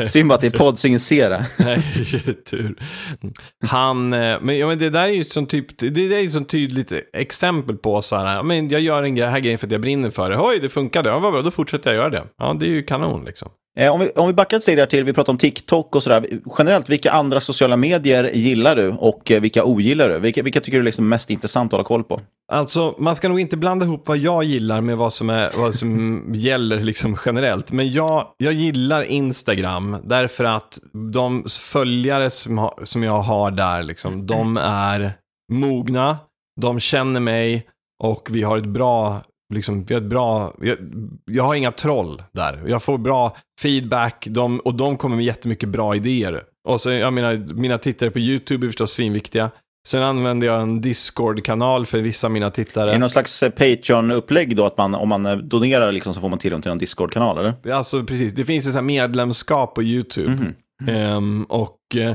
Synd att det är podd så ingen ser det. (laughs) Nej, tur. Han, eh, men, ja, men det där är ju som typ, det där är ju som tydligt exempel på så här, men jag gör en grej, här grejen för att jag brinner för det. Oj, det funkade, ja vad bra, då fortsätter jag göra det. Ja, det är ju kanon liksom. Eh, om, vi, om vi backar ett steg där till, vi pratar om TikTok och sådär. Generellt, vilka andra sociala medier gillar du och eh, vilka ogillar du? Vilka, vilka tycker du är liksom mest intressant att hålla koll på? Alltså, man ska nog inte blanda ihop vad jag gillar med vad som, är, vad som (laughs) gäller liksom generellt. Men jag, jag gillar Instagram därför att de följare som, ha, som jag har där, liksom, de är mogna, de känner mig och vi har ett bra, liksom, vi har ett bra, jag, jag har inga troll där. Jag får bra feedback de, och de kommer med jättemycket bra idéer. Och så, jag menar, mina tittare på YouTube är förstås svinviktiga. Sen använder jag en Discord-kanal för vissa av mina tittare. Är det någon slags eh, Patreon-upplägg då, att man, om man eh, donerar liksom, så får man tillgång till en Discord-kanal, eller? Alltså precis, det finns ett medlemskap på YouTube. Ehm, och eh,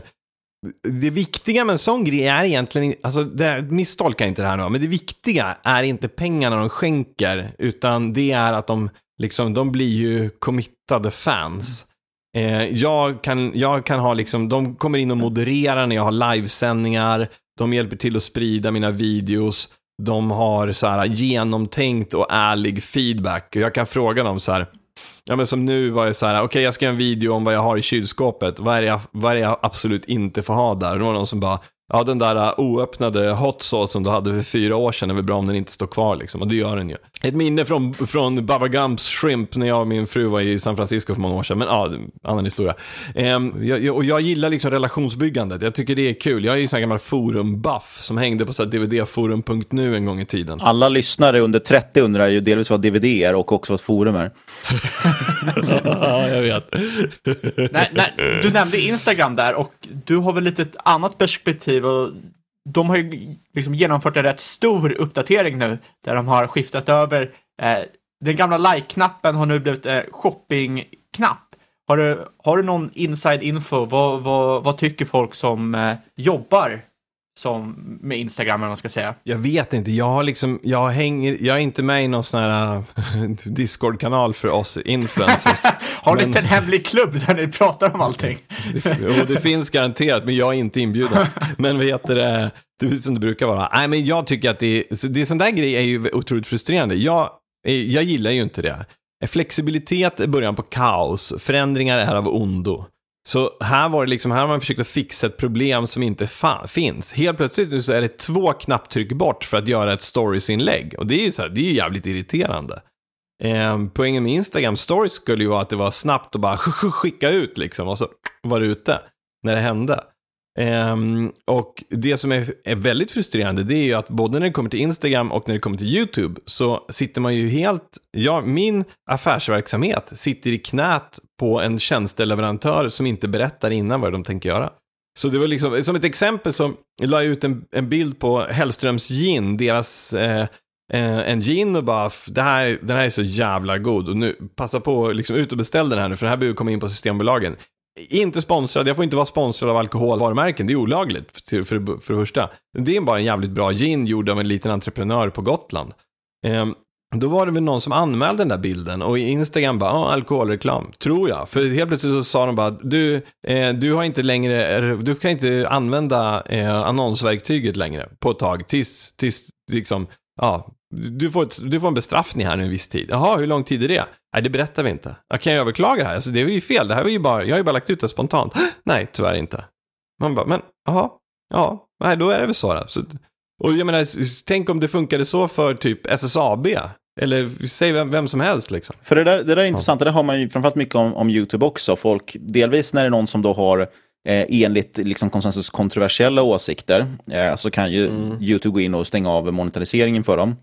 det viktiga med en sån grej är egentligen, alltså det, misstolka inte det här nu, men det viktiga är inte pengarna de skänker, utan det är att de, liksom, de blir ju committade fans. Eh, jag, kan, jag kan ha liksom, de kommer in och modererar när jag har livesändningar, de hjälper till att sprida mina videos, de har så här genomtänkt och ärlig feedback. Och jag kan fråga dem så här, Ja men som nu var det så här, okej jag ska göra en video om vad jag har i kylskåpet. Vad är det jag, vad är det jag absolut inte får ha där? Och då var det någon som bara, ja den där uh, oöppnade hot sauce som du hade för fyra år sedan är väl bra om den inte står kvar liksom. Och det gör den ju. Ett minne från, från Baba Gumps Shrimp när jag och min fru var i San Francisco för många år sedan. Men ja, annan historia. Ehm, jag, jag, och jag gillar liksom relationsbyggandet. Jag tycker det är kul. Jag är ju en sån här gammal forumbuff som hängde på dvdforum.nu en gång i tiden. Alla lyssnare under 30 undrar ju delvis vad DVD är och också vad forum är. (laughs) ja, jag vet. nej, nej, du nämnde Instagram där och du har väl lite ett annat perspektiv och de har ju liksom genomfört en rätt stor uppdatering nu där de har skiftat över eh, den gamla like-knappen har nu blivit eh, shopping-knapp. Har du, har du någon inside info? Vad, vad, vad tycker folk som eh, jobbar som med Instagram, eller man ska säga? Jag vet inte, jag har liksom, jag hänger, jag är inte med i någon sån här äh, (laughs) Discord-kanal för oss influencers. (laughs) Har ni Men- inte en hemlig klubb där ni pratar om allting? Jo, det finns garanterat, men jag är inte inbjuden. (laughs) Men vad heter det, är som det brukar vara. Nej, men jag tycker att det är, det är sån där grej är ju otroligt frustrerande. Jag, jag gillar ju inte det. Flexibilitet är början på kaos, förändringar är av ondo. Så här var det liksom, här har man försökt att fixa ett problem som inte finns. Helt plötsligt så är det två knapptryck bort för att göra ett storiesinlägg. Och det är ju så här, det är ju jävligt irriterande. Eh, poängen med Instagram stories skulle ju vara att det var snabbt och bara (laughs) skicka ut liksom och så var det ute när det hände. Um, och det som är, är väldigt frustrerande det är ju att både när det kommer till Instagram och när det kommer till YouTube så sitter man ju helt, ja, min affärsverksamhet sitter i knät på en tjänsteleverantör som inte berättar innan vad de tänker göra. Så det var liksom, som ett exempel så la jag ut en, en bild på Hellströms gin, deras eh, eh en gin och bara, det här, den här är så jävla god och nu passa på liksom ut och beställ den här nu för den här behöver komma in på Systembolagen. Inte sponsrad, jag får inte vara sponsrad av alkoholvarumärken, det är olagligt för, för, för det första. Det är bara en jävligt bra gin gjord av en liten entreprenör på Gotland. Ehm, då var det väl någon som anmälde den där bilden och Instagram bara, ja, alkoholreklam, tror jag. För helt plötsligt så sa de bara, du, eh, du har inte längre, du kan inte använda eh, annonsverktyget längre på ett tag, tills, tills liksom, ja, du får, ett, du får en bestraffning här nu en viss tid. Jaha, hur lång tid är det? Nej, det berättar vi inte. Jag kan jag överklaga det här? Alltså, det är ju fel, det här var ju bara, jag har ju bara lagt ut det spontant. (gasps) Nej, tyvärr inte. Man bara, men, jaha, ja, nej, då är det väl så då. Så, och jag menar, tänk om det funkade så för typ SSAB. Eller säg vem, vem som helst liksom. För det där, det där är intressant, det där har man ju framförallt mycket om, om YouTube också. Folk, delvis när det är någon som då har eh, enligt liksom, konsensus kontroversiella åsikter eh, så kan ju YouTube gå in och stänga av monetariseringen för dem.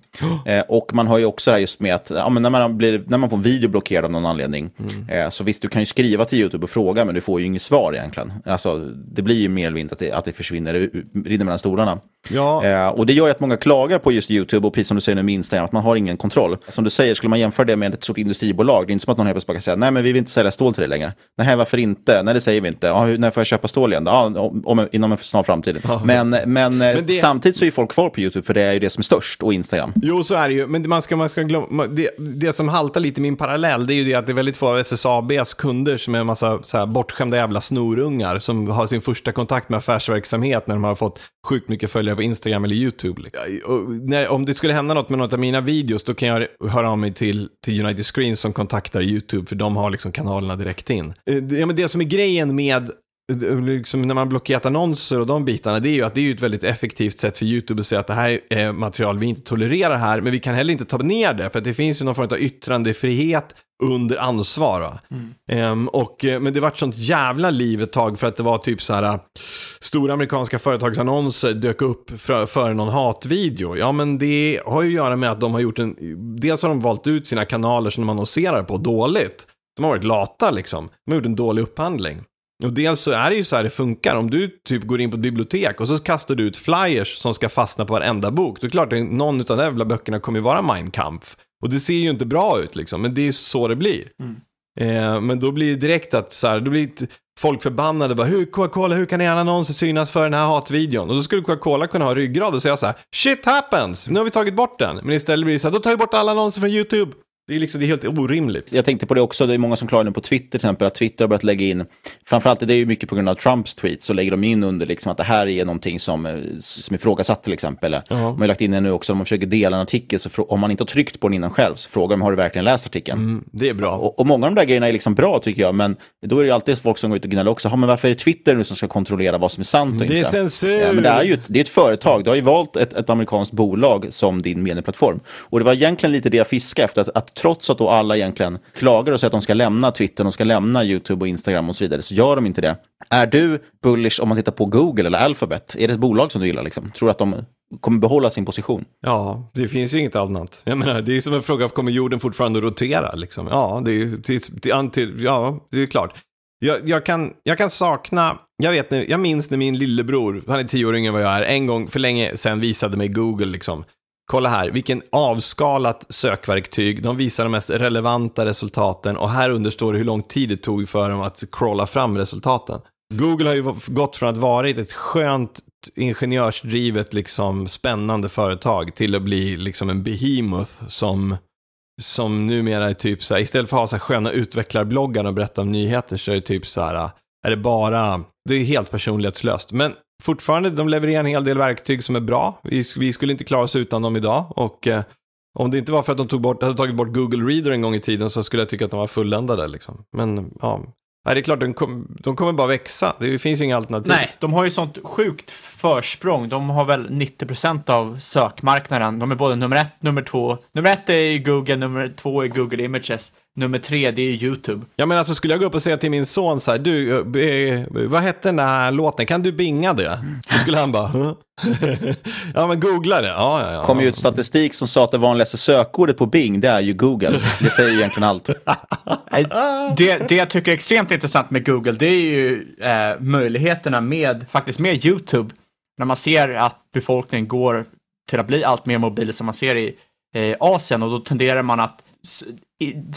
Eh, och man har ju också det här just med att ja, när, man blir, när man får en video blockerad av någon anledning, eh, så visst du kan ju skriva till YouTube och fråga men du får ju inget svar egentligen. Alltså, det blir ju mer eller mindre att det, att det försvinner, u- rinner mellan stolarna. Ja. Eh, och det gör ju att många klagar på just YouTube och precis som du säger nu med Instagram, att man har ingen kontroll. Som du säger, skulle man jämföra det med ett stort industribolag, det är inte som att någon helt plötsligt kan säga, nej men vi vill inte sälja stål till dig längre. Nej, varför inte? Nej, det säger vi inte. Ja, hur, när får jag köpa stål igen? Ja, om, om, inom en snar framtid. Men, men, eh, det- samtidigt så är ju folk kvar på YouTube, för det är ju det som är störst, och Instagram. Jo, så är det ju. Men man ska, man ska glömma, det, det som haltar lite i min parallell, det är ju det att det är väldigt få av SSABs kunder som är en massa så här, bortskämda jävla snorungar som har sin första kontakt med affärsverksamhet när de har fått sjukt mycket följare på Instagram eller YouTube. liksom. Och när, om det skulle hända något med något av mina videos, då kan jag höra av mig till, till United Screens som kontaktar YouTube, för de har liksom kanalerna direkt in. Eh, det- Ja, men det som är grejen med eh, liksom när man blockerat annonser och de bitarna, det är ju att det är ju ett väldigt effektivt sätt för YouTube att säga att det här är material vi inte tolererar här, men vi kan heller inte ta ner det, för att det finns ju någon form av yttrandefrihet under ansvar. Mm. Ehm, och, eh, men det vart sånt jävla liv ett tag för att det var typ så här eh, stora amerikanska företagsannonser dök upp Före för någon hatvideo. Ja, men det har ju att göra med att de har gjort en, dels har de valt ut sina kanaler som de annonserar på dåligt. De har varit lata liksom. De har gjort en dålig upphandling. Och dels så är det ju så här det funkar. Om du typ går in på ett bibliotek och så kastar du ut flyers som ska fastna på varenda bok. Då är det klart att någon av de där jävla böckerna kommer ju vara Mein Kampf. Och det ser ju inte bra ut liksom, men det är så det blir. Eh, men då blir det direkt att så här, då blir folk förbannade. Bara, hur, Coca-Cola, hur kan era annonser synas för den här hatvideon? Och då skulle Coca-Cola kunna ha ryggrad och säga så här, shit happens, nu har vi tagit bort den. Men istället blir det så här, då tar vi bort alla annonser från YouTube. Det är liksom, det är helt orimligt. Jag tänkte på det också, det är många som klagar nu på Twitter till exempel, att Twitter har börjat lägga in, framförallt det är ju mycket på grund av Trumps tweets, så lägger de in under liksom att det här är någonting som, eh, som är ifrågasatt till exempel. De har lagt in det nu också, om man försöker dela en artikel, så om man inte har tryckt på den innan själv, så frågar de har du verkligen läst artikeln? Det är bra. Och, och många av de där grejerna är liksom bra tycker jag, men då är det ju alltid folk som går ut och gnäller också. "Ja, Men varför är det Twitter nu som ska kontrollera vad som är sant och Det är inte? censur. Ja, men det är ju ett, det är ett företag. Du har ju valt ett, ett amerikanskt bolag som din medieplattform. Och det var egentligen lite det jag fiskade efter, att, att trots att då alla egentligen klagar och säger att de ska lämna Twitter, de ska lämna YouTube och Instagram och så vidare, så gör de inte det. Är du bullish om man tittar på Google eller Alphabet? Är det ett bolag som du gillar? Liksom? Tror du att de kommer behålla sin position? Ja, det finns ju inget annat. Jag menar, det är som en fråga, kommer jorden fortfarande rotera? Liksom? Ja, det är ju till, till, till, ja, det är klart. Jag, jag, kan, jag kan sakna, jag, vet, jag minns när min lillebror, han är tio år yngre än vad jag är, en gång för länge sedan visade mig Google liksom. Kolla här, vilken avskalat sökverktyg. De visar de mest relevanta resultaten och här under står det hur lång tid det tog för dem att crawla fram resultaten. Google har ju gått från att vara ett skönt ingenjörsdrivet, liksom spännande företag till att bli liksom en behemoth som, som numera är typ så här, istället för att ha så här sköna utvecklarbloggar och berätta om nyheter så är det typ så här, är det bara, det är helt personlighetslöst. Men fortfarande, de levererar en hel del verktyg som är bra. Vi, vi skulle inte klara oss utan dem idag och eh, om det inte var för att de tog bort, hade tagit bort Google Reader en gång i tiden så skulle jag tycka att de var fulländade liksom. Men ja, Nej, det är klart, de, kom, de kommer bara växa. Det finns inga alternativ. Nej, de har ju sånt sjukt försprång. De har väl 90% av sökmarknaden. De är både nummer ett, nummer två. Nummer ett är Google, nummer två är Google Images. Nummer tre, det är YouTube. Ja men alltså skulle jag gå upp och säga till min son så här, du, eh, vad hette den där låten, kan du binga det? Då skulle han bara, "Huh?" (laughs) ja men googla det. Ja, ja, ja. kom ju ut statistik som sa att det vanligaste sökordet på Bing, det är ju Google. Det säger ju egentligen allt. (laughs) Det, det jag tycker är extremt intressant med Google, det är ju eh, möjligheterna med, faktiskt med YouTube, när man ser att befolkningen går till att bli allt mer mobil som man ser i eh, Asien och då tenderar man att,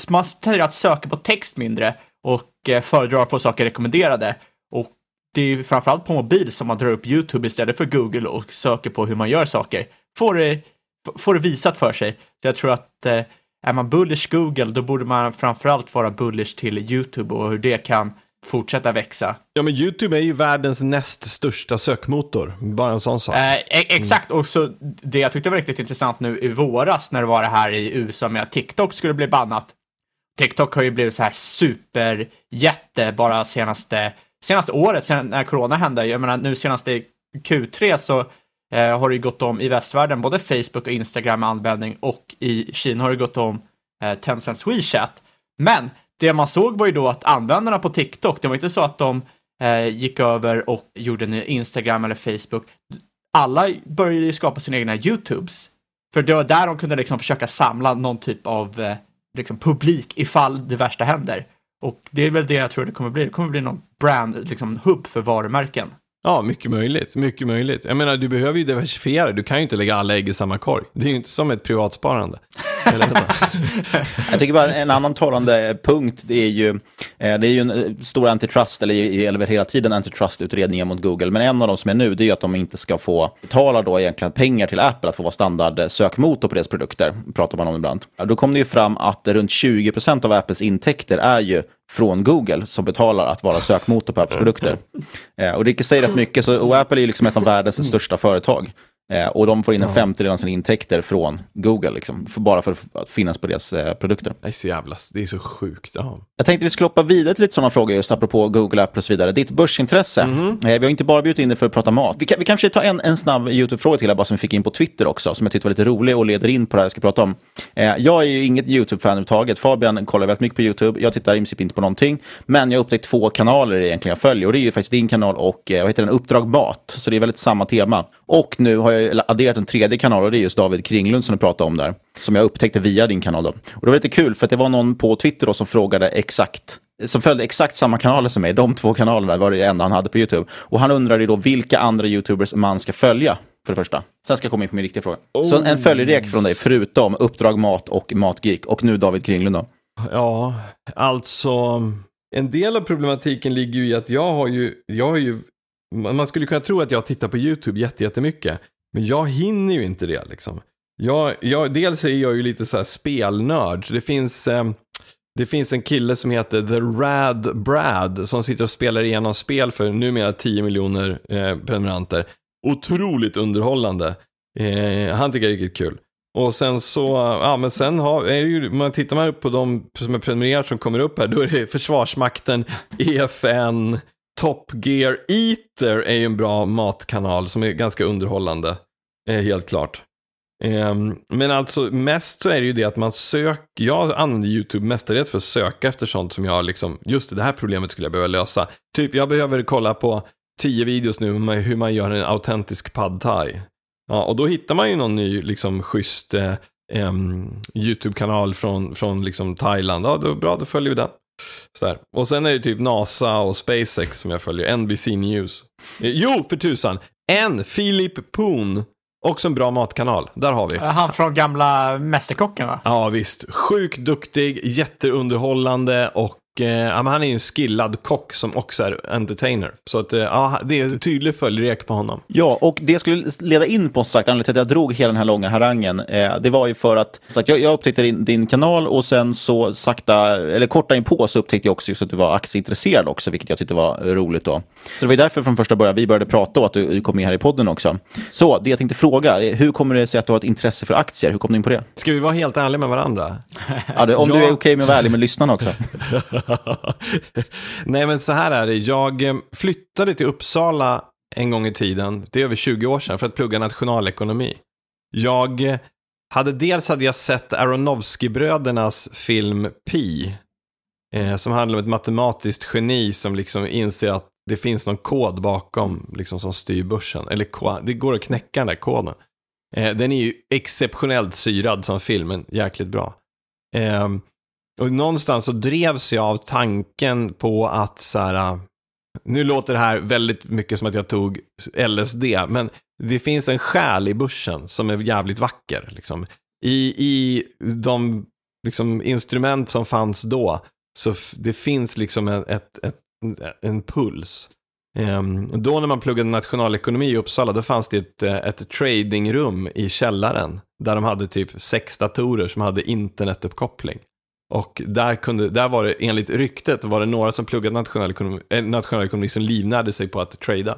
man tenderar att söka på text mindre och eh, föredrar att få saker rekommenderade. Och det är ju framförallt på mobil som man drar upp YouTube istället för Google och söker på hur man gör saker. Får det, får det visat för sig. Så jag tror att eh, är man bullish Google, då borde man framförallt vara bullish till YouTube och hur det kan fortsätta växa. Ja, men YouTube är ju världens näst största sökmotor. Bara en sån sak. Eh, e- exakt, och så det jag tyckte var riktigt intressant nu i våras när det var det här i USA med att TikTok skulle bli bannat. TikTok har ju blivit så här superjätte bara senaste, senaste året, sen när corona hände. Jag menar nu senaste Q3 så eh, har det ju gått om i västvärlden, både Facebook och Instagram användning och i Kina har det gått om eh, Tencents WeChat. Men det man såg var ju då att användarna på TikTok, det var inte så att de eh, gick över och gjorde en Instagram eller Facebook. Alla började ju skapa sina egna YouTubes. För det var där de kunde liksom försöka samla någon typ av eh, liksom publik ifall det värsta händer. Och det är väl det jag tror det kommer bli. Det kommer bli någon brand, liksom hubb för varumärken. Ja, mycket möjligt. Mycket möjligt. Jag menar, du behöver ju diversifiera. Du kan ju inte lägga alla ägg i samma korg. Det är ju inte som ett privatsparande. (laughs) Jag tycker bara en annan talande punkt, det är ju, eh, det är ju en eh, stor antitrust, eller eller hela tiden antitrust-utredningar mot Google, men en av de som är nu, det är ju att de inte ska få betala då egentligen pengar till Apple att få vara standard sökmotor på deras produkter, pratar man om ibland. Då kom det ju fram att runt 20% av Apples intäkter är ju från Google som betalar att vara sökmotor på Apples produkter. (laughs) Eh, Och det säger rätt mycket, så, och Apple är liksom ett av världens största företag. Eh, och de får in en femtedel av sina intäkter från Google, liksom, för, bara för att finnas på deras eh, produkter. Det är så jävla, det är så sjukt. Ja. Jag tänkte vi skulle hoppa vidare till lite sådana frågor, just apropå Google, Apple och så vidare. Ditt börsintresse. Mhm. Eh, vi har inte bara bjudit in dig för att prata mat. Vi kan, vi kan försöka ta en, en snabb YouTube-fråga till här, bara som vi fick in på Twitter också, som jag tyckte var lite rolig och leder in på det här jag ska prata om. Eh, jag är ju inget YouTube-fan överhuvudtaget. Fabian kollar väldigt mycket på YouTube. Jag tittar i princip inte på någonting. Men jag har upptäckt två kanaler egentligen jag följer. Och det är ju faktiskt din kanal och eh, vad heter den? Uppdrag Mat. Så det är väldigt samma tema. Och nu har jag adderat en tredje kanal och det är just David Kringlund som du pratade om där. Som jag upptäckte via din kanal då. Och det var lite kul för att det var någon på Twitter då som frågade exakt som följde exakt samma kanaler som mig. De två kanalerna var det enda han hade på YouTube. Och han undrade då vilka andra YouTubers man ska följa, för det första. Sen ska jag komma in på min riktiga fråga. Så en, en följdrek från dig, förutom Uppdrag Mat och Matgeek. Och nu David Kringlund då. Ja, alltså en del av problematiken ligger ju i att jag har ju, jag har ju, man skulle kunna tro att jag tittar på YouTube jätte- jättemycket, men jag hinner ju inte det liksom. Jag, jag, dels är jag ju lite så här spelnörd, det finns, eh, det finns en kille som heter The Rad Brad som sitter och spelar igenom spel för numera 10 miljoner eh, prenumeranter. Otroligt underhållande. Eh, han tycker det är riktigt kul. Och sen så, ja men sen har, är det ju, man tittar man upp på de som är prenumererat som kommer upp här, då är det Försvarsmakten, EFN, Top Gear, Eater är ju en bra matkanal som är ganska underhållande. Eh, helt klart. Eh, men alltså mest så är det ju det att man söker, jag använder YouTube mestadels för att söka efter sånt som jag liksom, just det här problemet skulle jag behöva lösa. Typ jag behöver kolla på tio videos nu med hur man gör en autentisk pad thai. Ja, och då hittar man ju någon ny liksom schysst eh, ehm, YouTube-kanal från, från liksom Thailand. Ja, då, bra, då följer vi den. Sådär. Och sen är det typ NASA och SpaceX som jag följer, NBC News. Eh, Jo, för tusan! En, Philip Poon. Också en bra matkanal. Där har vi. Han från gamla Mästerkocken va? Ja, visst. Sjukt duktig, jätteunderhållande och ja, men han är en skillad kock som också är entertainer. Så att, eh, ja, det är tydlig följrek på honom. Ja, och det skulle leda in på, sagt, anledningen till att jag drog hela den här långa harangen, eh, det var ju för att sagt, jag, jag upptäckte din, din kanal och sen så sakta, eller korta in på så upptäckte jag också just att du var aktieintresserad också, vilket jag tyckte var roligt då. Så det var ju därför från första början vi började prata och att du, du kom med här i podden också. Så det jag tänkte fråga, eh, hur kommer det sig att du har ett intresse för aktier? Hur kom du in på det? Ska vi vara helt ärliga med varandra? Ja, om du Ja. är okej med att vara ärlig med lyssnarna också. (laughs) (laughs) Nej, men så här är det. Jag eh, flyttade till Uppsala en gång i tiden, det är över 20 år sedan, för att plugga nationalekonomi. Jag eh, hade dels hade jag sett Aronofsky-brödernas film Pi, eh, som handlar om ett matematiskt geni som liksom inser att det finns någon kod bakom liksom, som styr börsen. Eller det går att knäcka den där koden. Eh, den är ju exceptionellt syrad som film, men jäkligt bra. Eh, och någonstans så drevs jag av tanken på att så här, äh, nu låter det här väldigt mycket som att jag tog LSD, men det finns en själ i börsen som är jävligt vacker. Liksom. I, I de liksom, instrument som fanns då, så det finns liksom en, ett, ett, en puls. Ehm, då när man pluggade nationalekonomi i Uppsala, då fanns det ett, äh, ett tradingrum i källaren, där de hade typ sex datorer som hade internetuppkoppling. Och där, kunde, där var det, enligt ryktet, var det några som pluggade nationalekonomi, äh, nationalekonomi som livnärde sig på att trada.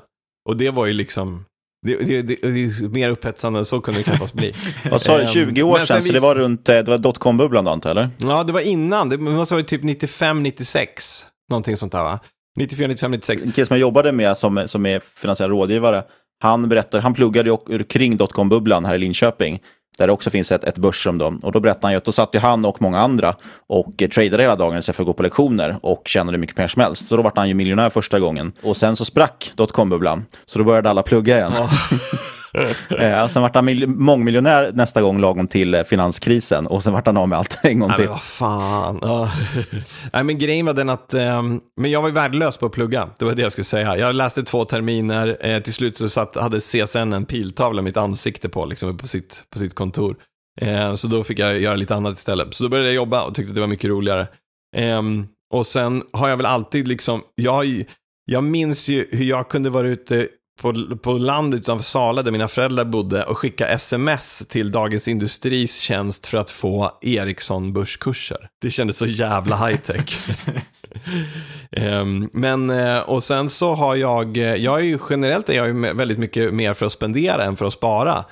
Och det var ju liksom, det, det, det, det är mer upphetsande än så kunde det knappast bli. (laughs) Vad sa du, Ehm, 20 år men sedan, så det var runt, eh, det var dotcom-bubblan då inte, eller? Ja, det var innan. Det måste vara typ 95, 96. Någonting sånt där va? 94, 95, 96. En kille som jag jobbade med som, som är finansiell rådgivare, han berättar, han pluggade kring dotcom-bubblan här i Linköping, där det också finns ett, ett börsrum då. Och då berättade han ju att då satt ju han och många andra och eh, tradade hela dagen istället för att gå på lektioner och tjänade mycket pengar som helst. Så då var han ju miljonär första gången. Och sen så sprack dotcom-bubblan, så då började alla plugga igen. (laughs) (laughs) Eh, och sen vart han mil- mångmiljonär nästa gång lagom till eh, finanskrisen och sen vart han av med allt en gång Nej, till. men vad fan. Ja. (laughs) Nej, men grejen var den att, ehm, men jag var värdelös på att plugga. Det var det jag skulle säga. Jag läste två terminer, eh, till slut så satt, hade CSN en piltavla mitt ansikte på, liksom på sitt, på sitt kontor. Eh, så då fick jag göra lite annat istället. Så då började jag jobba och tyckte att det var mycket roligare. Ehm, och sen har jag väl alltid liksom, jag, jag minns ju hur jag kunde vara ute på, på landet utanför Sala där mina föräldrar bodde och skicka sms till Dagens Industris tjänst för att få Ericsson-börskurser. Det kändes så jävla high-tech. (laughs) Ehm, men, eh, och sen så har jag, eh, jag är ju generellt är jag ju väldigt mycket mer för att spendera än för att spara.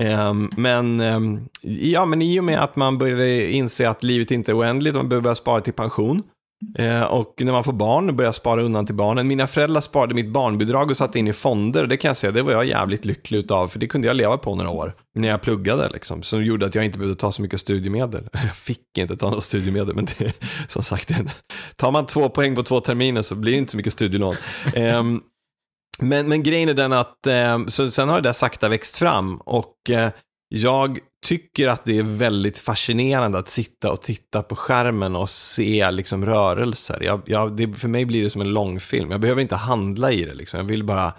Ehm, men, ehm, ja, men i och med att man började inse att livet inte är oändligt, man behöver börja spara till pension. Eh, och när man får barn, börjar spara undan till barnen. Mina föräldrar sparade mitt barnbidrag och satte in i fonder. Och det kan jag säga, det var jag jävligt lycklig utav, för det kunde jag leva på några år. När jag pluggade liksom. Som gjorde att jag inte behövde ta så mycket studiemedel. (laughs) Jag fick inte ta några studiemedel, men det, (laughs) som sagt, tar man två poäng på två terminer så blir det inte så mycket studielån. (laughs) Ehm, men, men grejen är den att, eh, så sen har det där sakta växt fram och eh, jag tycker att det är väldigt fascinerande att sitta och titta på skärmen och se liksom rörelser. Jag, jag, det, för mig blir det som en långfilm. Jag behöver inte handla i det liksom. Jag vill bara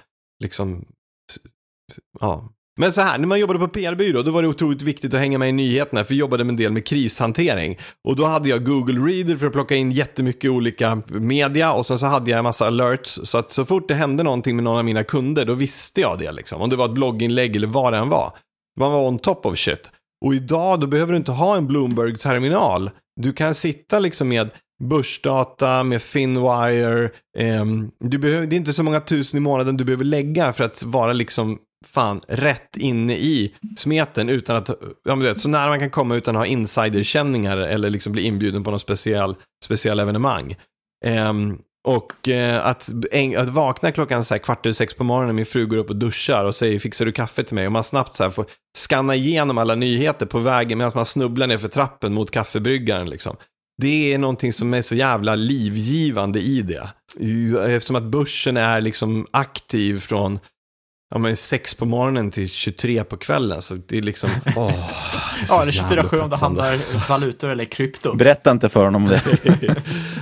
liksom, ja. Men så här, när man jobbade på PR-byrå, då var det otroligt viktigt att hänga med i nyheterna, för jag jobbade med en del med krishantering. Och då hade jag Google Reader för att plocka in jättemycket olika media och sen så hade jag en massa alerts. Så att så fort det hände någonting med någon av mina kunder, då visste jag det liksom. Om det var ett blogginlägg eller vad det än var. Man var on top of shit. Och idag, då behöver du inte ha en Bloomberg-terminal. Du kan sitta liksom med börsdata, med Finwire. ehm, du behöver, det är inte så många tusen i månaden du behöver lägga för att vara liksom fan rätt inne i smeten utan att, ja men vet, så nära man kan komma utan att ha insiderkänningar eller liksom bli inbjuden på något speciell, speciell evenemang. Um, och eh, att, en, att vakna klockan så här, kvart över sex på morgonen, min fru går upp och duschar och säger fixar du kaffe till mig? Och man snabbt så här får scanna igenom alla nyheter på vägen medan man snubblar ner för trappen mot kaffebryggaren. Liksom. Det är någonting som är så jävla livgivande i det. Eftersom att börsen är liksom aktiv från ja, men sex på morgonen till 23 på kvällen. Så det är liksom, (laughs) åh. det är så Ja, eller 24-7 om det upphetsande. handlar valutor eller krypto. Berätta inte för honom om det. (laughs)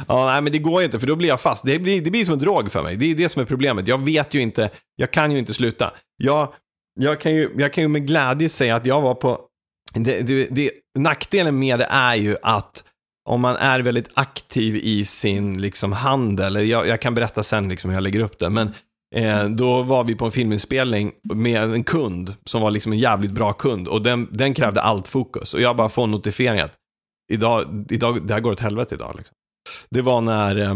ja, nej, men det går ju inte, för då blir jag fast. Det blir, det blir som en drog för mig. Det är det som är problemet. Jag vet ju inte, jag kan ju inte sluta. Jag, jag, kan, ju, jag kan ju med glädje säga att jag var på... Det, det, det, nackdelen med det är ju att om man är väldigt aktiv i sin liksom, handel, jag, jag kan berätta sen liksom, hur jag lägger upp det, men eh, då var vi på en filminspelning med en kund som var liksom en jävligt bra kund och den, den krävde allt fokus. Och jag bara får en notifiering att idag, idag, det här går åt helvete idag. Liksom. Det var när, eh,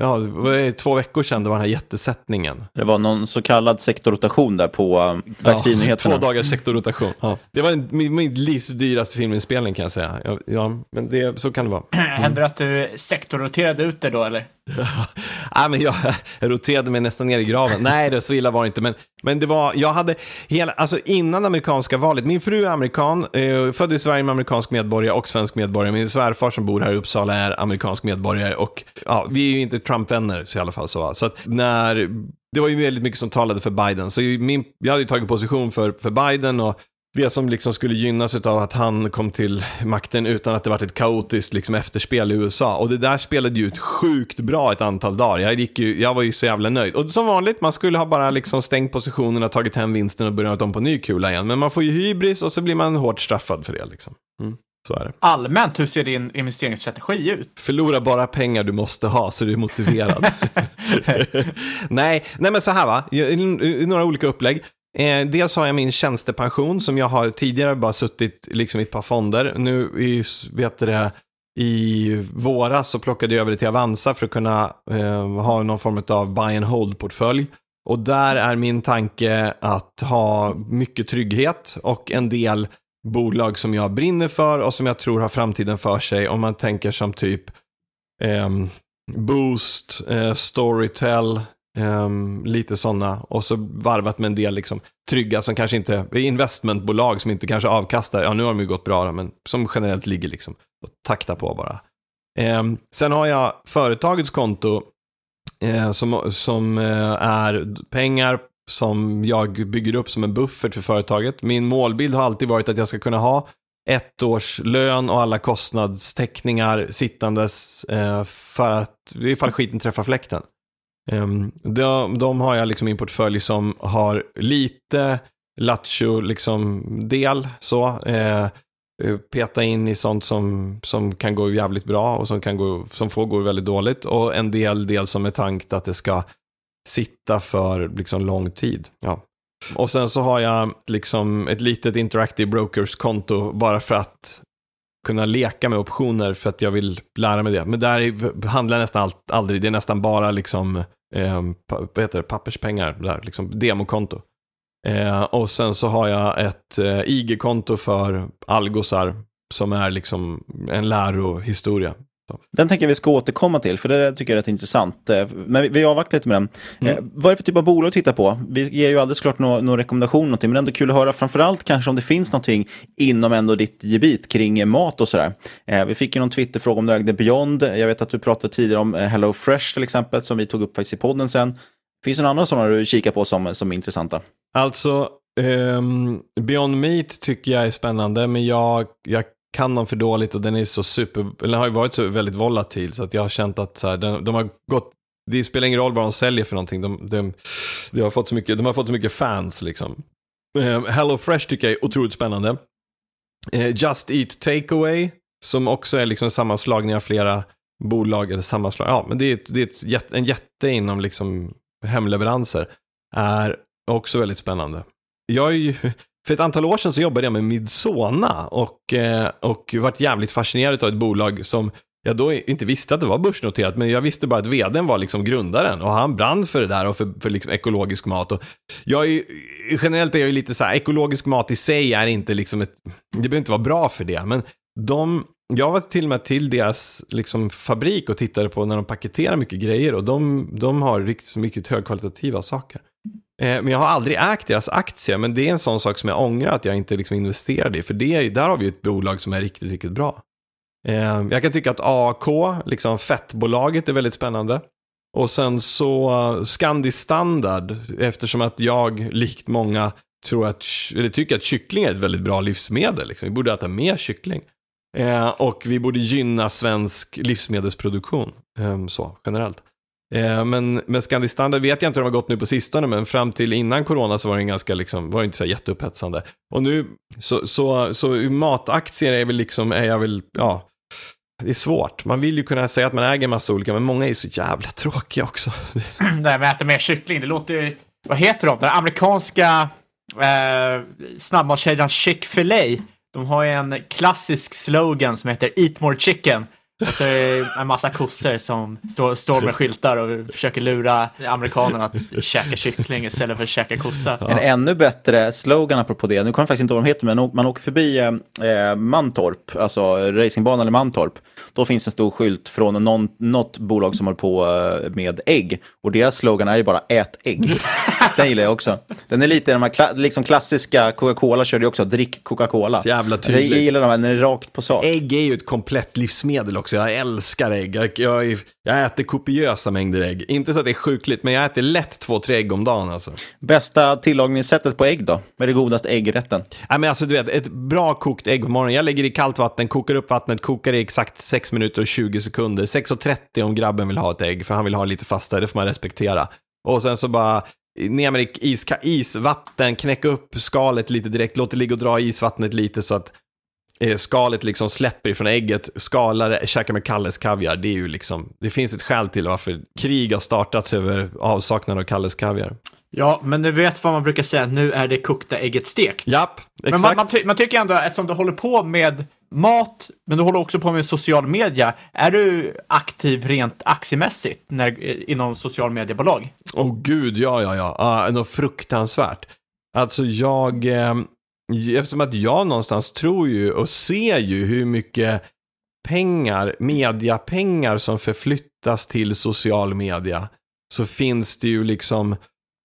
ja, det var två veckor sedan, det var den här jättesättningen. Det var någon så kallad sektorrotation där på vaccinnyheterna. Ja, två dagars sektorrotation. Ja. Det var en, min, min livs dyraste filminspelning kan jag säga. Ja, ja men det, så kan det vara. (clears throat) Hände det att du sektorroterade ut det då eller? (laughs) ja, men jag, (laughs) roterade mig nästan ner i graven. Nej, det så illa var det inte. Men, men det var, jag hade hela, alltså innan amerikanska valet, min fru är amerikan, eh, född i Sverige med amerikansk medborgare och svensk medborgare. Min svärfar som bor här i Uppsala är amerikansk medborgare och ja, vi är ju inte Trump-vänner i alla fall. Så, så att när, det var ju väldigt mycket som talade för Biden. Så min, jag hade ju tagit position för, för Biden och det som liksom skulle gynnas av att han kom till makten utan att det varit ett kaotiskt liksom efterspel i USA. Och det där spelade ju ut sjukt bra ett antal dagar. Jag, gick ju, jag var ju så jävla nöjd. Och som vanligt, man skulle ha bara liksom stängt positionerna, tagit hem vinsten och börjat om på ny kula igen. Men man får ju hybris och så blir man hårt straffad för det. Liksom. Mm. Allmänt, hur ser din investeringsstrategi ut? Förlora bara pengar du måste ha så du är motiverad. (laughs) (laughs) nej, nej, men så här va, några olika upplägg. Eh, dels har jag min tjänstepension som jag har tidigare bara suttit liksom i ett par fonder. Nu i, vet det, i våras så plockade jag över det till Avanza för att kunna eh, ha någon form av buy and hold-portfölj. Och där är min tanke att ha mycket trygghet och en del bolag som jag brinner för och som jag tror har framtiden för sig. Om man tänker som typ eh, Boost, eh, Storytel, Um, lite sådana. Och så varvat med en del liksom, trygga som kanske inte, investmentbolag som inte kanske avkastar, ja nu har de ju gått bra men som generellt ligger liksom och taktar på bara. Um, sen har jag företagets konto uh, som, som uh, är pengar som jag bygger upp som en buffert för företaget. Min målbild har alltid varit att jag ska kunna ha ett års lön och alla kostnadstäckningar sittandes uh, för att ifall skiten träffar fläkten. Um, de, de, har jag liksom i en portfölj som har lite lattjo liksom del så. Eh, eh, peta in i sånt som, som kan gå jävligt bra och som, kan gå, som får gå väldigt dåligt. Och en del, del som är tankt att det ska sitta för liksom lång tid. Ja. Och sen så har jag liksom ett litet Interactive Brokers-konto bara för att kunna leka med optioner för att jag vill lära mig det. Men där handlar nästan allt, aldrig, det är nästan bara liksom eh, vad heter det, papperspengar, där, liksom demokonto. Eh, och sen så har jag ett eh, IG-konto för algosar som är liksom en lärohistoria. Den tänker jag vi ska återkomma till, för det tycker jag är rätt intressant. Eh, men vi, vi avvaktar lite med den. Mm. Eh, vad är det för typ av bolag att titta på? Vi ger ju alldeles klart några no, rekommendationer, men ändå kul att höra framförallt kanske om det finns någonting inom ändå ditt gebit kring mat och sådär. Eh, vi fick ju någon Twitterfråga om du ägde Beyond. Jag vet att du pratade tidigare om Hello Fresh till exempel, som vi tog upp faktiskt i podden sen. Finns det några andra sådana du kikar på som, som är intressanta? Alltså, um, Beyond Meat tycker jag är spännande, men jag, jag kan dem för dåligt och den är så super, den har ju varit så väldigt volatil så att jag har känt att så här, de, de har gått det spelar ingen roll vad de säljer för någonting. De, de, de, har, fått så mycket, de har fått så mycket fans liksom. Eh, Hello Fresh tycker jag är otroligt spännande. Eh, Just Eat Takeaway, som också är liksom en sammanslagning av flera bolag, eller sammanslag, ja, men det är, det är ett, en jätte inom liksom hemleveranser, är också väldigt spännande. Jag är ju, för ett antal år sedan så jobbade jag med Midsona och, eh, och varit jävligt fascinerad av ett bolag som jag då inte visste att det var börsnoterat, men jag visste bara att vdn var liksom grundaren och han brann för det där och för, för liksom ekologisk mat. Och jag är, generellt är jag ju lite så här, ekologisk mat i sig är inte liksom ett, det behöver inte vara bra för det, men de, jag var till och med till deras liksom, fabrik och tittade på när de paketerar mycket grejer och de, de har riktigt mycket högkvalitativa saker. Eh, men jag har aldrig ägt deras aktier, men det är en sån sak som jag ångrar att jag inte liksom investerade i. För det, där har vi ett bolag som är riktigt, riktigt bra. Eh, jag kan tycka att AK, liksom fettbolaget, är väldigt spännande. Och sen så Scandi Standard, eftersom att jag, likt många, tror att, eller tycker att kyckling är ett väldigt bra livsmedel. Liksom. Vi borde äta mer kyckling. Eh, och vi borde gynna svensk livsmedelsproduktion, så generellt. Eh, men, men Scandi Standard vet jag inte hur de har gått nu på sistone, men fram till innan corona så var det ganska liksom, var det inte så jätteupphetsande. Och nu, så, så, så mataktier är väl liksom, är jag väl, ja, det är svårt. Man vill ju kunna säga att man äger massa olika, men många är så jävla tråkiga också. (clears throat) Det här med att äta mer kyckling, det låter ju, vad heter de, den amerikanska eh, snabbmatskedjan Chick-fil-A. De har ju en klassisk slogan som heter Eat more chicken. Och så är det en massa kossor som står, står med skyltar och försöker lura amerikanerna att käka kyckling istället för att käka kossa. En ännu bättre slogan apropå det, nu kommer jag faktiskt inte ihåg vad de heter, men man åker förbi eh, Mantorp, alltså racingbanan i Mantorp, då finns en stor skylt från någon, något bolag som håller på eh, med ägg. Och deras slogan är ju bara ät ägg. (laughs) Den gillar jag också. Den är lite de här kla liksom klassiska, Coca-Cola körde ju också, drick Coca-Cola. Jävla tydligt. Jag gillar den, den är rakt på sak. Ägg är ju ett komplett livsmedel också. Jag älskar ägg. Jag, jag, jag äter kopiösa mängder ägg. Inte så att det är sjukligt, men jag äter lätt två, tre ägg om dagen alltså. Bästa tillagningssättet på ägg då? Vad är det godaste äggrätten? Nej, men alltså, du vet, ett bra kokt ägg på morgonen. Jag lägger i kallt vatten, kokar upp vattnet, kokar i exakt 6 minuter och 20 sekunder. 6.30 om grabben vill ha ett ägg, för han vill ha lite fastare, det får man respektera. Och sen så bara ner med is, isvatten, knäcka upp skalet lite direkt, låt det ligga och dra isvattnet lite så att skalet liksom släpper ifrån ägget, skalar det, käkar med Kalles kaviar. Det är ju liksom, det finns ett skäl till varför krig har startats över avsaknad av Kalles kaviar. Ja, men du vet vad man brukar säga, nu är det kokta ägget stekt. Japp, exakt. Men man, man, ty man tycker ändå, eftersom du håller på med mat, men du håller också på med social media, är du aktiv rent aktiemässigt när, inom social mediebolag? Åh oh, gud, ja, ja, ja. Ah, något fruktansvärt. Alltså jag, eh, eftersom att jag någonstans tror ju och ser ju hur mycket pengar, mediapengar som förflyttas till social media, så finns det ju liksom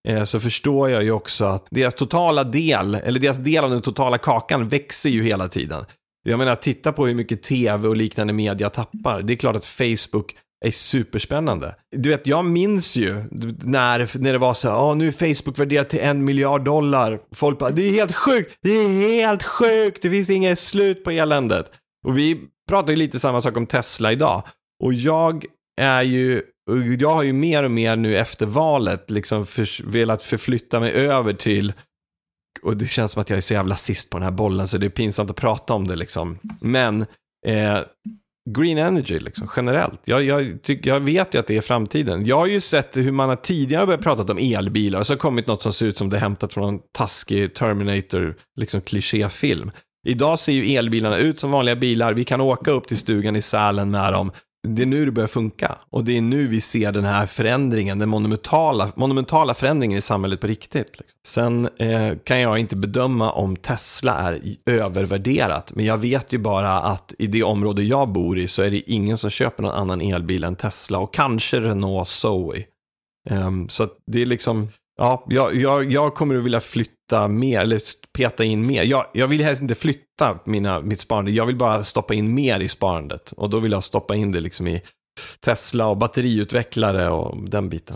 eh, så förstår jag ju också att deras totala del, eller deras del av den totala kakan växer ju hela tiden. Jag menar, titta på hur mycket tv och liknande media tappar. Det är klart att Facebook är superspännande. Du vet, jag minns ju när, när det var så här, nu är Facebook värderat till en miljard dollar. Folk bara, det är helt sjukt, det är helt sjukt, det finns inget slut på eländet. Och vi pratar ju lite samma sak om Tesla idag. Och jag är ju, jag har ju mer och mer nu efter valet liksom för, velat förflytta mig över till och det känns som att jag är så jävla sist på den här bollen så det är pinsamt att prata om det liksom. Men eh, Green Energy liksom, generellt. Jag, jag, tyck, jag vet ju att det är framtiden. Jag har ju sett hur man har tidigare börjat prata om elbilar och så har kommit något som ser ut som det är hämtat från en taskig Terminator, liksom klichéfilm. Idag ser ju elbilarna ut som vanliga bilar. Vi kan åka upp till stugan i Sälen med dem det är nu det börjar funka. Och det är nu vi ser den här förändringen, den monumentala, monumentala förändringen i samhället på riktigt. Liksom. Sen eh, kan jag inte bedöma om Tesla är övervärderat, men jag vet ju bara att i det område jag bor i så är det ingen som köper någon annan elbil än Tesla och kanske Renault Zoe. Um, så det är liksom, Ja, jag, jag, jag kommer att vilja flytta mer, eller peta in mer. Jag, jag vill helst inte flytta mina, mitt sparande, jag vill bara stoppa in mer i sparandet. Och då vill jag stoppa in det liksom i Tesla och batteriutvecklare och den biten.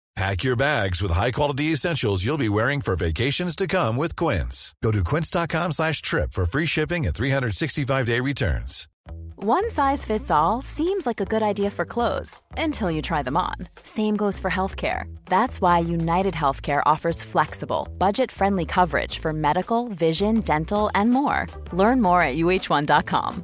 Pack your bags with high-quality essentials you'll be wearing for vacations to come with Quince. Go to quince.com slash trip for free shipping and 365-day returns. One size fits all seems like a good idea for clothes until you try them on. Same goes for healthcare. That's why United Healthcare offers flexible, budget friendly coverage for medical, vision, dental, and more. Learn more at uh1.com.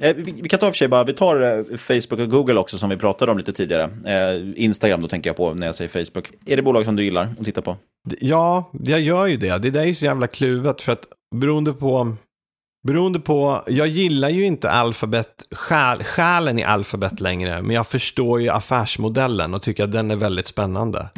Eh, vi, kan ta för sig bara, vi tar eh, Facebook och Google också som vi pratade om lite tidigare. Eh, Instagram då tänker jag på när jag säger Facebook. Är det bolag som du gillar att titta på? Ja, jag gör ju det. Det där är ju så jävla kluvet för att beroende på Beroende på, jag gillar ju inte alfabet, själ, själen i alfabet längre, men jag förstår ju affärsmodellen och tycker att den är väldigt spännande.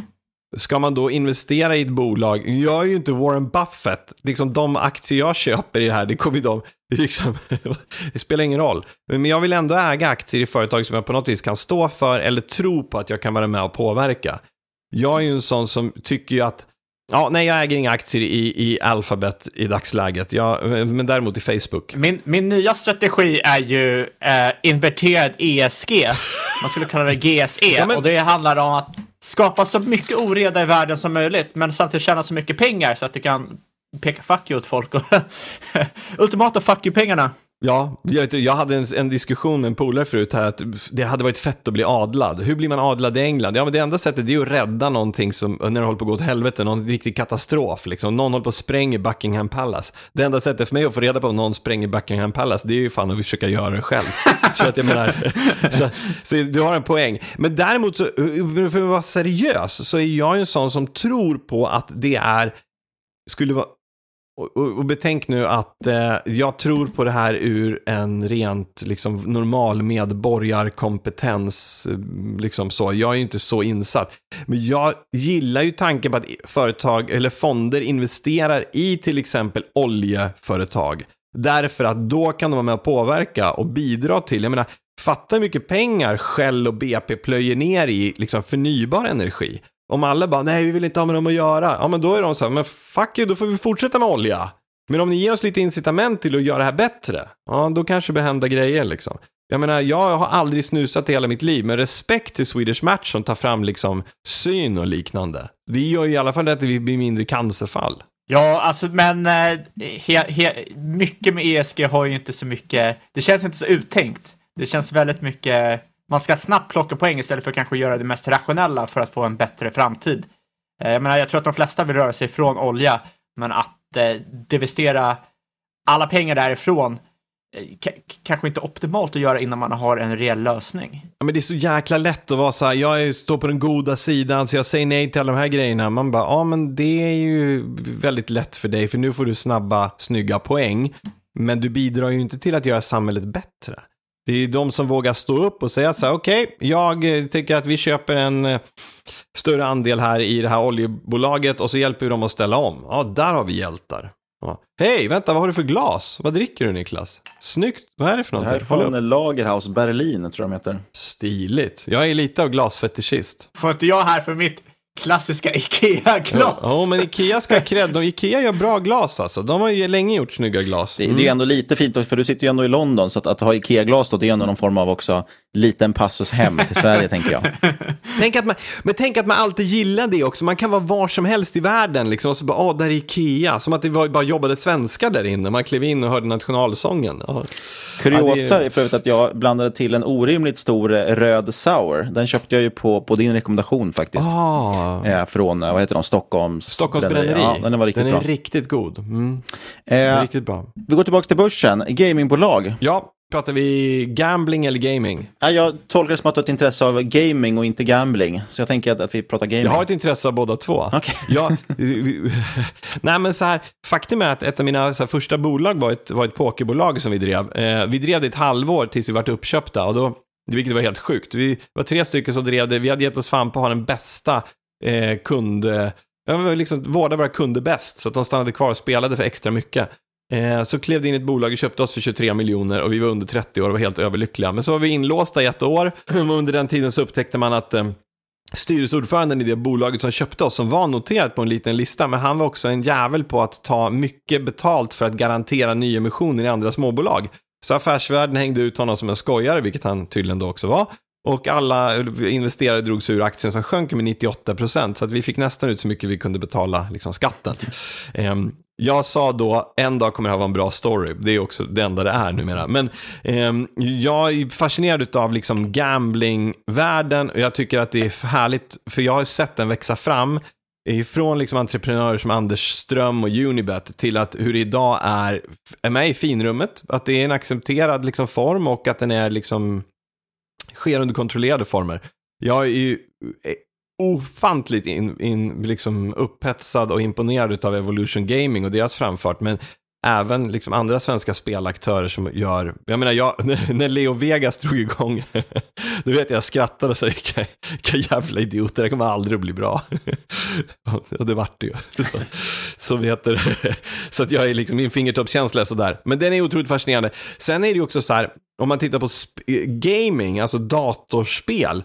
Ska man då investera i ett bolag, jag är ju inte Warren Buffett, liksom de aktier jag köper i det här, det kommer ju de, liksom, (laughs) det spelar ingen roll. Men jag vill ändå äga aktier i företag som jag på något vis kan stå för eller tro på att jag kan vara med och påverka. Jag är ju en sån som tycker ju att Ja, nej, jag äger inga aktier i, i Alphabet i dagsläget, jag, men däremot i Facebook. Min, min nya strategi är ju eh, inverterad ESG. Man skulle kalla det GSE. Ja, men... Och det handlar om att skapa så mycket oreda i världen som möjligt, men samtidigt tjäna så mycket pengar så att du kan peka fuck you åt folk. Och (laughs) Ultimata fuck you-pengarna. Ja, jag, jag hade en, en, diskussion med en polare förut här att det hade varit fett att bli adlad. Hur blir man adlad i England? Ja, men det enda sättet är att rädda någonting som, när det håller på att gå åt helvete, någon riktig katastrof liksom. Någon håller på att spränga Buckingham Palace. Det enda sättet för mig att få reda på om någon spränger Buckingham Palace, det är ju fan att försöka göra det själv. så att jag menar, så, så, du har en poäng. Men däremot, så, för att vara seriös, så är jag ju en sån som tror på att det är skulle vara och, och, och, betänk nu att eh, jag tror på det här ur en rent liksom, normal medborgarkompetens. Eh, liksom så. Jag är ju inte så insatt. Men jag gillar ju tanken på att företag eller fonder investerar i till exempel oljeföretag. Därför att då kan de vara med och påverka och bidra till, jag menar, fatta hur mycket pengar Shell och BP plöjer ner i liksom, förnybar energi. Om alla bara, nej vi vill inte ha med dem att göra, ja men då är de så här, men fuck you, då får vi fortsätta med olja. Men om ni ger oss lite incitament till att göra det här bättre, ja då kanske det händer grejer liksom. Jag menar, jag har aldrig snusat i hela mitt liv, men respekt till Swedish Match som tar fram liksom syn och liknande. Det gör ju i alla fall att det blir mindre cancerfall. Ja, alltså men eh, he, he, mycket med ESG har ju inte så mycket, det känns inte så uttänkt. Det känns väldigt mycket man ska snabbt plocka poäng istället för att kanske göra det mest rationella för att få en bättre framtid. Eh, jag menar, jag tror att de flesta vill röra sig från olja, men att eh, devestera alla pengar därifrån eh, K kanske inte optimalt att göra innan man har en reell lösning. Ja, men det är så jäkla lätt att vara så här, jag står på den goda sidan så jag säger nej till alla de här grejerna. Man bara, ja men det är ju väldigt lätt för dig för nu får du snabba, snygga poäng. Men du bidrar ju inte till att göra samhället bättre. Det är de som vågar stå upp och säga så här, okej, okay, jag eh, tycker att vi köper en eh, större andel här i det här oljebolaget och så hjälper vi dem att ställa om. Ja, där har vi hjältar. Ja. Hej, vänta, vad har du för glas? Vad dricker du Niklas? Snyggt, vad är det för någonting? Det här är från Lagerhaus Berlin, tror jag de heter. Stiligt. Jag är lite av glasfetischist. Får inte jag här för mitt klassiska Ikea-glas. Ja, oh, men Ikea ska ha cred. Ikea gör bra glas alltså. De har ju länge gjort snygga glas. Mm. Det, det, är ändå lite fint, för du sitter ju ändå i London, så att, att ha Ikea-glas då, det är ändå någon form av också liten passus hem till Sverige, tänker jag. (laughs) Tänk att man, men tänk att man alltid gillar det också. Man kan vara var som helst i världen, liksom, och så bara, åh, där är Ikea. Som att det var, bara jobbade svenskar där inne. Man klev in och hörde nationalsången. Ja. Kuriosa är för övrigt att jag blandade till en orimligt stor eh, röd sour. Den köpte jag ju på, på din rekommendation faktiskt. Ah. Eh, från, vad heter de, Stockholms... Stockholms bränneri. Ja, den var riktigt den bra. är riktigt god. Mm. Eh, riktigt bra. Vi går tillbaka till börsen. Gamingbolag. Ja, Pratar vi gambling eller gaming? Ja, jag tolkar det som att du har ett intresse av gaming och inte gambling. Så jag tänker att, att vi pratar gaming. Jag har ett intresse av båda två. Okay. (laughs) Jag, (laughs) nej, men så här, faktum är att ett av mina här, första bolag var ett, var ett pokerbolag som vi drev. Eh, vi drev det ett halvår tills vi vart uppköpta. Och då, vilket var helt sjukt. Vi var tre stycken som drev det. Vi hade gett oss fan på att ha den bästa eh, kund... Liksom, vårda våra kunder bäst, så att de stannade kvar och spelade för extra mycket. Eh, så klev det in ett bolag och köpte oss för 23 miljoner och vi var under 30 år och var helt överlyckliga. Men så var vi inlåsta i ett år (clears throat) och under den tiden så upptäckte man att eh, styrelseordföranden i det bolaget som köpte oss, som var noterat på en liten lista, men han var också en jävel på att ta mycket betalt för att garantera nyemissioner i andra småbolag. Så affärsvärlden hängde ut honom som en skojare, vilket han tydligen då också var. Och alla investerare drog sig ur aktien som sjönk med 98 procent. så att vi fick nästan ut så mycket vi kunde betala liksom, skatten. Um, jag sa då, en dag kommer det här vara en bra story. Det är också det enda det är numera. Men eh, jag är fascinerad av liksom gamblingvärlden och jag tycker att det är härligt, för jag har sett den växa fram ifrån liksom entreprenörer som Anders Ström och Unibet till att hur det idag är, är med i finrummet, att det är en accepterad liksom form och att den är liksom sker under kontrollerade former. Jag är ju eh, ofantligt in, in, liksom upphetsad och imponerad av Evolution Gaming och deras framfart, men även liksom andra svenska spelaktörer som gör, jag menar, jag, (laughs) när Leo Vegas drog igång, (laughs) då vet jag, jag skrattade och sa, vilka, vilka jävla idioter, det kommer aldrig att bli bra. (laughs) och det vart det ju. Så, så, vet så att jag är liksom, min fingertoppskänsla är sådär. Men den är otroligt fascinerande. Sen är det ju också så här, om man tittar på gaming, alltså datorspel,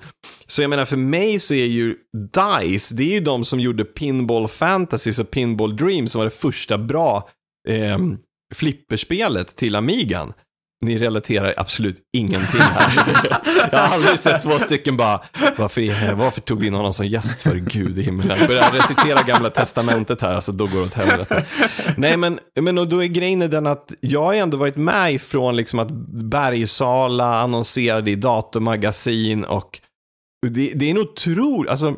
så jag menar för mig så är ju DICE, det är ju de som gjorde Pinball Fantasy och Pinball Dreams som var det första bra eh, flipperspelet till Amigan. Ni relaterar absolut ingenting här. (laughs) jag har aldrig sett två stycken bara, varför, varför tog vi in honom som gäst för Gud i himlen? Börjar recitera gamla testamentet här, alltså då går det åt helvete. Nej men, men då är grejen den att jag har ändå varit med ifrån liksom att Bergsala annonserade i datormagasin och det, det är en otroligt, alltså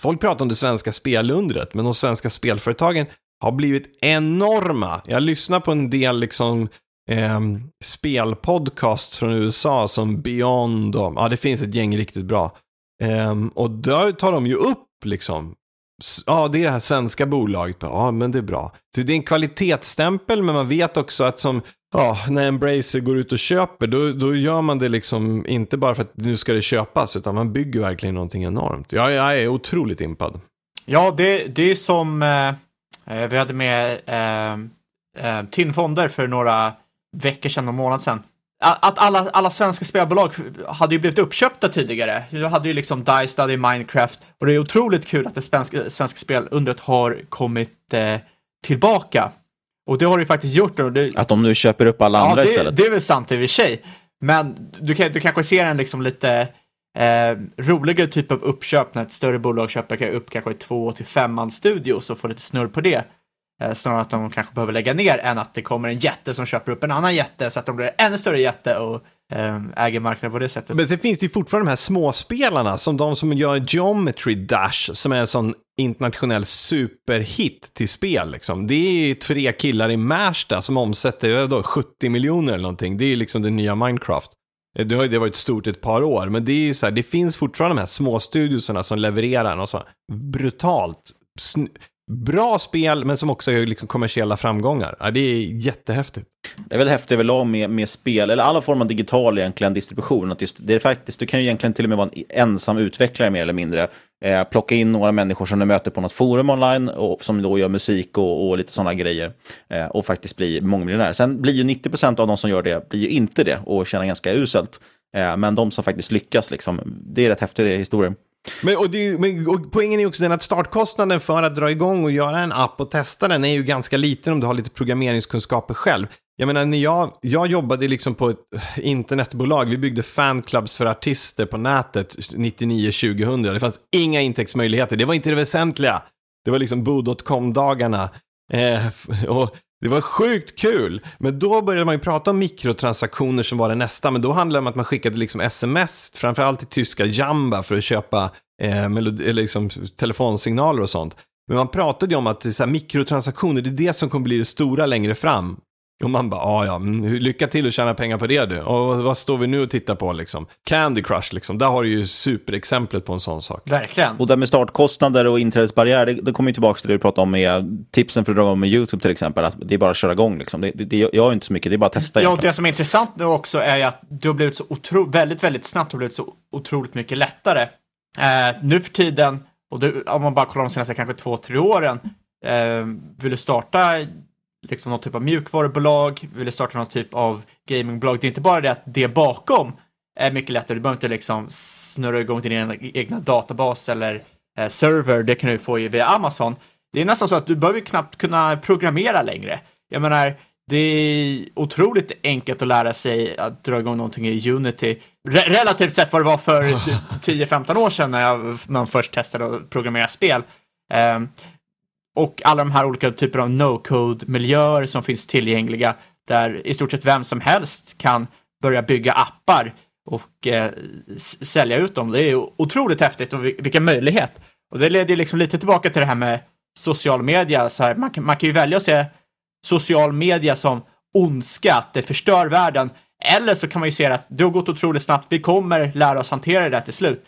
folk pratar om det svenska spelundret, men de svenska spelföretagen har blivit enorma. Jag lyssnar på en del liksom eh, spelpodcasts från USA som Beyond och, ja det finns ett gäng riktigt bra. Eh, och där tar de ju upp liksom, ja det är det här svenska bolaget, ja men det är bra. Så det är en kvalitetsstämpel men man vet också att som, ja när Embracer går ut och köper då, då gör man det liksom inte bara för att nu ska det köpas utan man bygger verkligen någonting enormt. Jag, jag är otroligt impad. Ja, det, det är som eh Eh, vi hade med eh, eh, TIN Fonder för några veckor sedan, någon månad sedan. Att alla, alla svenska spelbolag hade ju blivit uppköpta tidigare. Du hade ju liksom Dice, hade Minecraft och det är otroligt kul att det svenska, svenska spelundret har kommit eh, tillbaka. Och det har det ju faktiskt gjort. Det, att de nu köper upp alla andra ja, det, istället. det är väl sant i och för sig. Men du, kan, du kanske ser en liksom lite Eh, roligare typ av uppköp när ett större bolag köper upp kanske två till femman studios och får lite snurr på det. Eh, snarare att de kanske behöver lägga ner än att det kommer en jätte som köper upp en annan jätte så att de blir ännu större jätte och eh, äger marknaden på det sättet. Men sen finns det ju fortfarande de här småspelarna som de som gör Geometry Dash som är en sån internationell superhit till spel. Liksom. Det är tre killar i Märsta som omsätter då, 70 miljoner eller någonting. Det är liksom det nya Minecraft. Eh, nu har ju det varit stort ett par år, men det är ju så här, det finns fortfarande de här småstudiosarna som levererar något så brutalt bra spel, men som också är liksom kommersiella framgångar. Ja, det är jättehäftigt. Det är väl häftigt överlag med, med spel, eller alla former av digital egentligen distribution. Att just, det är faktiskt, du kan ju egentligen till och med vara en ensam utvecklare mer eller mindre. Eh, plocka in några människor som du möter på något forum online, och, som då gör musik och, och lite sådana grejer. Eh, och faktiskt bli mångmiljonär. Sen blir ju 90% av de som gör det, blir ju inte det och tjänar ganska uselt. Eh, men de som faktiskt lyckas, liksom, det är rätt häftiga historier. Men, och det, men och poängen är också den att startkostnaden för att dra igång och göra en app och testa den är ju ganska liten om du har lite programmeringskunskaper själv. Jag menar, när jag, jag jobbade liksom på ett internetbolag, vi byggde fanclubs för artister på nätet 99-2000. Det fanns inga intäktsmöjligheter, det var inte det väsentliga. Det var liksom bo.com-dagarna. Eh, och det var sjukt kul, men då började man ju prata om mikrotransaktioner som var det nästa, men då handlade det om att man skickade liksom sms, framförallt till tyska Jamba för att köpa eh, liksom, telefonsignaler och sånt. Men man pratade ju om att så här, mikrotransaktioner, det är det som kommer bli det stora längre fram. Och man bara, ah, ja, mm, lycka till att tjäna pengar på det du. Och vad står vi nu och tittar på liksom? Candy Crush liksom, där har du ju superexemplet på en sån sak. Verkligen. Och det med startkostnader och inträdesbarriär, det, det kommer ju tillbaka till det du pratade om med tipsen för att dra igång med YouTube till exempel. Att det är bara att köra igång liksom. Det, det, jag har inte så mycket, det är bara att testa. Ja, och det som är intressant nu också är ju att det har blivit så otro, väldigt, väldigt snabbt och blivit så otroligt mycket lättare. Eh, nu för tiden, och det, om man bara kollar de senaste kanske två, tre åren, eh, vill du starta liksom någon typ av mjukvarubolag, vill du starta någon typ av gamingbolag. Det är inte bara det att det bakom är mycket lättare. Du behöver inte liksom snurra igång din egna databas eller eh, server. Det kan du få via Amazon. Det är nästan så att du behöver knappt kunna programmera längre. Jag menar, det är otroligt enkelt att lära sig att dra igång någonting i Unity. Re relativt sett vad det var för (laughs) 10-15 år sedan när jag, man först testade att programmera spel. Um, och alla de här olika typer av no-code-miljöer som finns tillgängliga där i stort sett vem som helst kan börja bygga appar och eh, sälja ut dem. Det är otroligt häftigt och vilken möjlighet. Och det leder liksom lite tillbaka till det här med social media. Så här, man, kan, man kan ju välja att se social media som ondska, att det förstör världen. Eller så kan man ju se att det har gått otroligt snabbt, vi kommer lära oss hantera det där till slut.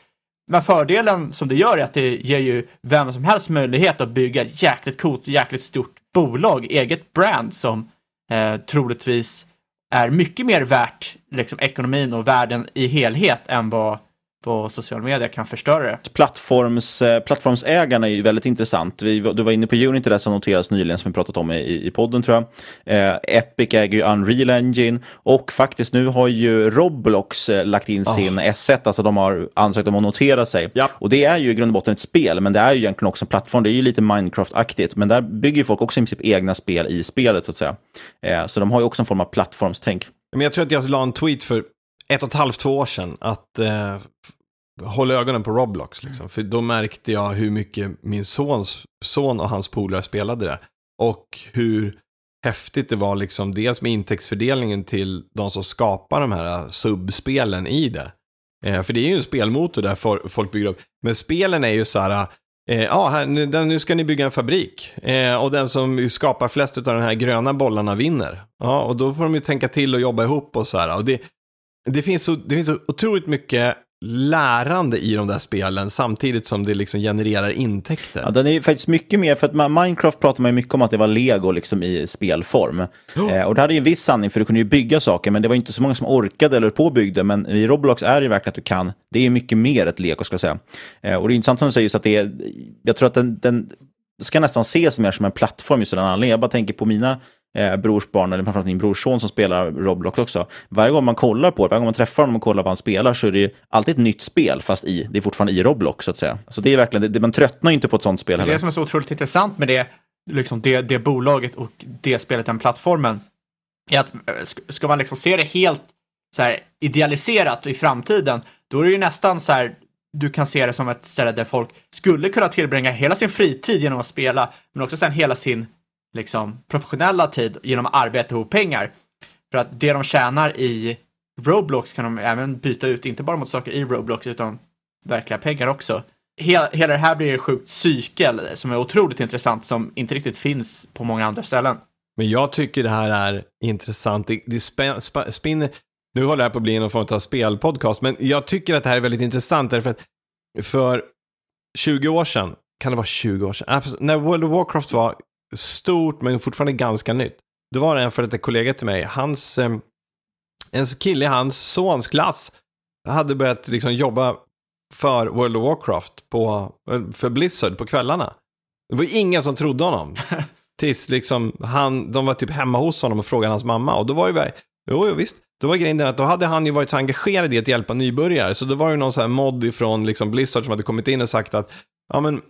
Men fördelen som det gör är att det ger ju vem som helst möjlighet att bygga ett jäkligt coolt, jäkligt stort bolag, eget brand som eh, troligtvis är mycket mer värt liksom, ekonomin och världen i helhet än vad på social media kan förstöra det. Plattforms, eh, plattformsägarna är ju väldigt intressant. Vi, du var inne på Unity där som noterades nyligen som vi pratat om i, i podden tror jag. Eh, Epic äger ju Unreal Engine och faktiskt nu har ju Roblox eh, lagt in oh. sin S1, alltså de har ansökt om att notera sig. Ja. Och det är ju i grund och botten ett spel, men det är ju egentligen också en plattform. Det är ju lite Minecraft-aktigt, men där bygger ju folk också i princip egna spel i spelet så att säga. Eh, så de har ju också en form av plattformstänk. Men jag tror att jag la en tweet för ett och ett halvt, två år sedan att eh, hålla ögonen på Roblox. Liksom. För då märkte jag hur mycket min sons, son och hans polare spelade det. Och hur häftigt det var, liksom, dels med intäktsfördelningen till de som skapar de här eh, subspelen i det. Eh, för det är ju en spelmotor där for, folk bygger upp. Men spelen är ju så här, eh, ja, här, nu, ska ni bygga en fabrik. Eh, och den som skapar flest av de här gröna bollarna vinner. Ja, och då får de ju tänka till och jobba ihop och så här. Och det, det finns, så, det finns så otroligt mycket lärande i de där spelen samtidigt som det liksom genererar intäkter. Ja, den är faktiskt mycket mer, för att Minecraft pratar man ju mycket om att det var lego liksom i spelform. Oh. Eh, och det hade ju en viss sanning för du kunde ju bygga saker, men det var inte så många som orkade eller på och byggde. Men i Roblox är det verkligen att du kan, det är mycket mer ett lego ska jag säga. Eh, och det är intressant som du säger, så att det är, jag tror att den, den ska nästan ses mer som en plattform just av den anledningen. Jag bara tänker på mina eh, brors barn, eller framförallt min brorson som spelar Roblox också. Varje gång man kollar på det, varje gång man träffar honom och kollar vad han spelar så är det ju alltid ett nytt spel, fast i, det är fortfarande i Roblox så att säga. Så det är verkligen, det, man tröttnar ju inte på ett sånt spel heller. Det som är så otroligt intressant med det, liksom det, det bolaget och det spelet, den plattformen, är att eh, ska man liksom se det helt så här idealiserat i framtiden, då är det ju nästan så här, du kan se det som ett ställe där folk skulle kunna tillbringa hela sin fritid genom att spela, men också sen hela sin liksom, professionella tid genom att arbeta ihop pengar. För att det de tjänar i Roblox kan de även byta ut, inte bara mot saker i Roblox, utan verkliga pengar också. Hela, hela det här blir en sjukt cykel som är otroligt intressant, som inte riktigt finns på många andra ställen. Men jag tycker det här är intressant. Det, det spinner, nu håller det här på att bli någon form av spelpodcast, men jag tycker att det här är väldigt intressant därför att för 20 år sedan, kan det vara 20 år sedan, när World of Warcraft var stort men fortfarande ganska nytt. Det var en för ett kollega till mig, hans, eh, en kille i hans sons klass hade börjat liksom jobba för World of Warcraft på, för Blizzard på kvällarna. Det var ingen som trodde honom. (laughs) Tills liksom han, de var typ hemma hos honom och frågade hans mamma. Och då var ju, jo, jo visst, då var grejen den att då hade han ju varit så engagerad i att hjälpa nybörjare. Så det var ju någon sån här mod ifrån liksom Blizzard som hade kommit in och sagt att ja men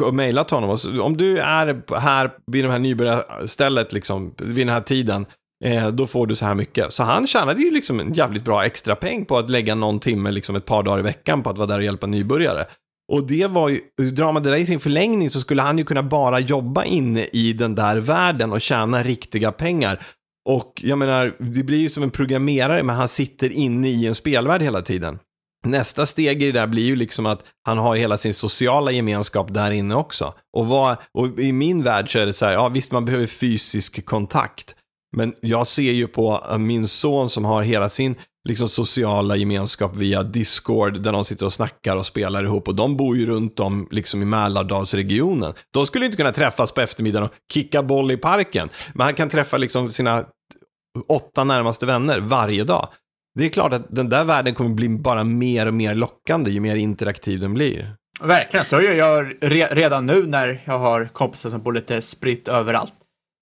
och mejlat honom. Om du är här vid det här nybörjarstället, liksom, vid den här tiden, eh, då får du så här mycket. Så han tjänade ju liksom en jävligt bra extra peng på att lägga någon timme, liksom ett par dagar i veckan på att vara där och hjälpa nybörjare. Och det var ju, drar man det där i sin förlängning så skulle han ju kunna bara jobba inne i den där världen och tjäna riktiga pengar. Och jag menar, det blir ju som en programmerare, men han sitter inne i en spelvärld hela tiden. Nästa steg i det där blir ju liksom att han har hela sin sociala gemenskap där inne också. Och, vad, och i min värld så är det så här, ja visst man behöver fysisk kontakt. Men jag ser ju på eh, min son som har hela sin liksom, sociala gemenskap via Discord där de sitter och snackar och spelar ihop och de bor ju runt om liksom i Mälardalsregionen. De skulle inte kunna träffas på eftermiddagen och kicka boll i parken. Men han kan träffa liksom sina åtta närmaste vänner varje dag. Det är klart att den där världen kommer bli bara mer och mer lockande ju mer interaktiv den blir. Verkligen, så gör jag redan nu när jag har kompisar som bor lite spritt överallt.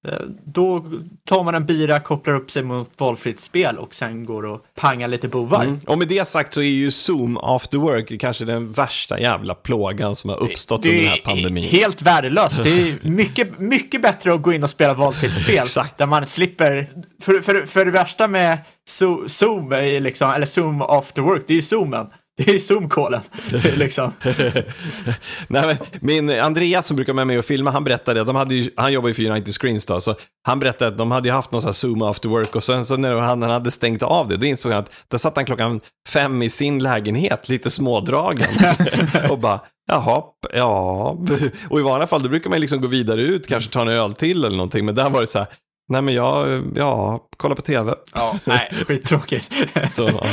Eh, Då tar man en bira, kopplar upp sig mot valfritt spel och sen går och pangar lite bovar. Mm. Och med det sagt så är ju Zoom after work kanske den värsta jävla plågan som har uppstått Det under är den här pandemin. helt värdelöst. Det är (laughs) mycket, mycket bättre att gå in och spela valfritt spel. där man slipper... För, för, för det värsta med Zo- Zoom, är liksom, eller Zoom after work, det är ju Zoomen. Det är Zoom-callen. Liksom... (laughs) Nej, men min Andreas som brukar med mig och filma, han berättade att de hade ju, han jobbar ju för United Screens då, så han berättade att de hade ju haft någon sån här Zoom after work och sen så när han, han hade stängt av det, då insåg han att där satt han klockan fem i sin lägenhet, lite smådragen (laughs) och bara Jaha, ja. Och i vanliga fall då brukar man liksom gå vidare ut, kanske ta en öl till eller någonting, men där var det så här, nej men jag, ja, kolla på tv. Ja, nej, skittråkigt. (laughs) Så, ja.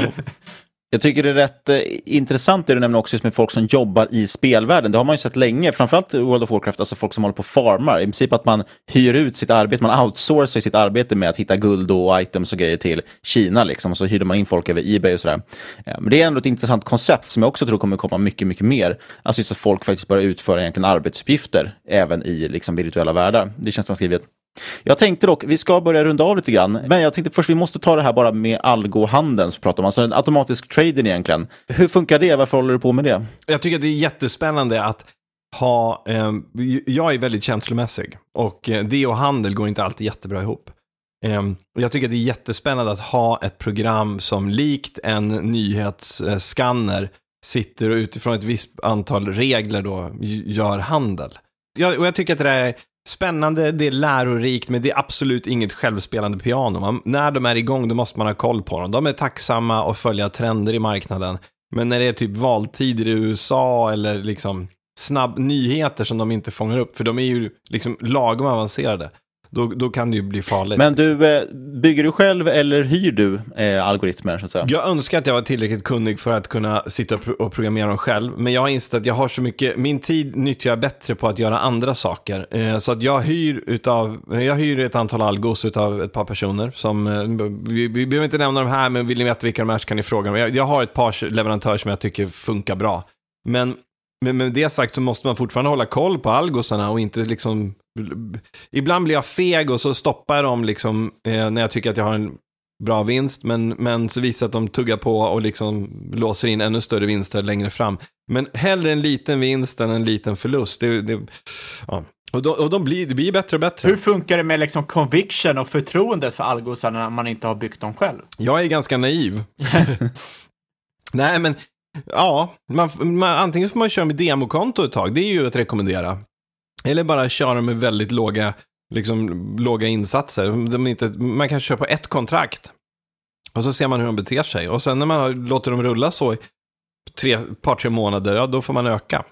Jag tycker det är rätt eh, intressant det du nämner också just med folk som jobbar i spelvärlden. Det har man ju sett länge, framförallt i World of Warcraft, alltså folk som håller på och farmar. I princip att man hyr ut sitt arbete, man outsourcar sitt arbete med att hitta guld och items och grejer till Kina liksom. Och så hyrde man in folk över Ebay och sådär. Eh, Men det är ändå ett intressant koncept som jag också tror kommer komma mycket, mycket mer. Alltså just att folk faktiskt börjar utföra egentligen arbetsuppgifter även i liksom virtuella världar. Det känns ganska givet. Jag tänkte dock, vi ska börja runda av lite grann, men jag tänkte först vi måste ta det här bara med algohandeln som pratar om, alltså den automatisk trading egentligen. Hur funkar det? Varför håller du på med det? Jag tycker att det är jättespännande att ha, eh, jag är väldigt känslomässig och eh, det och handel går inte alltid jättebra ihop. Eh, och jag tycker att det är jättespännande att ha ett program som likt en nyhetsskanner sitter och utifrån ett visst antal regler då gör handel. Jag, och jag tycker att det där är spännande, det är lärorikt, men det är absolut inget självspelande piano. Man, när de är igång, då måste man ha koll på dem. De är tacksamma och följa trender i marknaden. Men när det är typ valtider i USA eller liksom snabb nyheter som de inte fångar upp, för de är ju liksom lagom avancerade, då, då kan det ju bli farligt. Men du, eh, bygger du själv eller hyr du eh, algoritmer? Så att säga? Jag önskar att jag var tillräckligt kunnig för att kunna sitta och pro- och programmera dem själv, men jag har insett att jag har så mycket, min tid nyttjar jag bättre på att göra andra saker. Eh, så att jag hyr utav, jag hyr ett antal algos utav ett par personer som, eh, vi, vi behöver inte nämna de här, men vill ni veta vilka de är så kan ni fråga mig. Jag, jag har ett par leverantörer som jag tycker funkar bra. Men men med det sagt så måste man fortfarande hålla koll på algosarna och inte liksom... Ibland blir jag feg och så stoppar jag dem liksom eh, när jag tycker att jag har en bra vinst, men, men så visar att de tuggar på och liksom låser in ännu större vinster längre fram. Men hellre en liten vinst än en liten förlust. Det, det, ja. Och, de, och de blir, det blir bättre och bättre. Hur funkar det med liksom conviction och förtroendet för algosarna när man inte har byggt dem själv? Jag är ganska naiv. (laughs) Nej, men ja, man, man, antingen får man köra med demokonto ett tag, det är ju att rekommendera. Eller bara köra med väldigt låga, liksom, låga insatser. De inte, man kan köra på ett kontrakt. Och så ser man hur de beter sig. Och sen när man låter dem rulla så i tre, par, tre månader, ja då får man öka.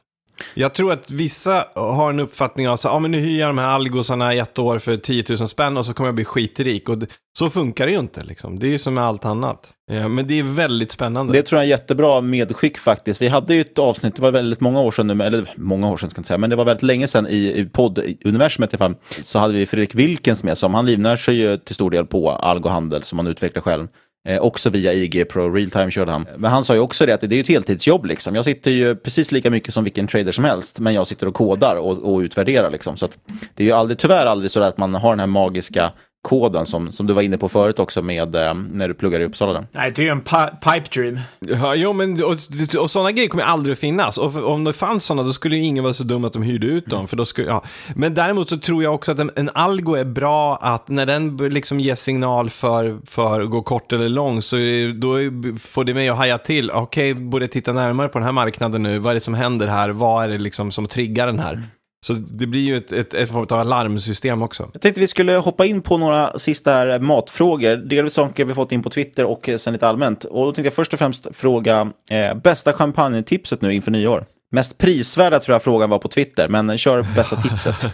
Jag tror att vissa har en uppfattning av att ah, men nu hyr jag de här algosarna i ett år för 10 000 spänn och så kommer jag bli skitrik. Och så funkar det ju inte. Liksom. Det är ju som med allt annat. Eh, men det är väldigt spännande. Det tror jag är en jättebra medskick faktiskt. Vi hade ju ett avsnitt, det var väldigt många år sedan nu, eller många år sedan ska jag inte säga, men det var väldigt länge sedan i, i podduniversumet i alla fall, så hade vi Fredrik Wilkens med som, han livnär sig ju till stor del på algohandel som han utvecklar själv. Eh, också via IG Pro Realtime körde han. Men han sa ju också det att det är ju ett heltidsjobb liksom. Jag sitter ju precis lika mycket som vilken trader som helst, men jag sitter och kodar och, och utvärderar liksom. Så att det är ju aldrig, tyvärr aldrig så att man har den här magiska koden som, som du var inne på förut också med eh, när du pluggar i Uppsala. Nej, det är ju en pi- pipe dream. Ja, jo, men och, och sådana grejer kommer aldrig att finnas. Och för, om det fanns sådana, då skulle ju ingen vara så dum att de hyrde ut dem. För då skulle, ja. Men däremot så tror jag också att en, en algo är bra att när den liksom ger signal för, för att gå kort eller lång, så då får det mig att haja till. Okej, borde jag titta närmare på den här marknaden nu? Vad är det som händer här? Vad är det liksom som triggar den här? Så det blir ju ett, ett, ett form av alarmsystem också. Jag tänkte vi skulle hoppa in på några sista matfrågor. Delvis saker vi fått in på Twitter och sen lite allmänt. Och då tänkte jag först och främst fråga eh, bästa champagnetipset nu inför nyår. Mest prisvärda tror jag frågan var på Twitter, men kör bästa (laughs) tipset. (laughs)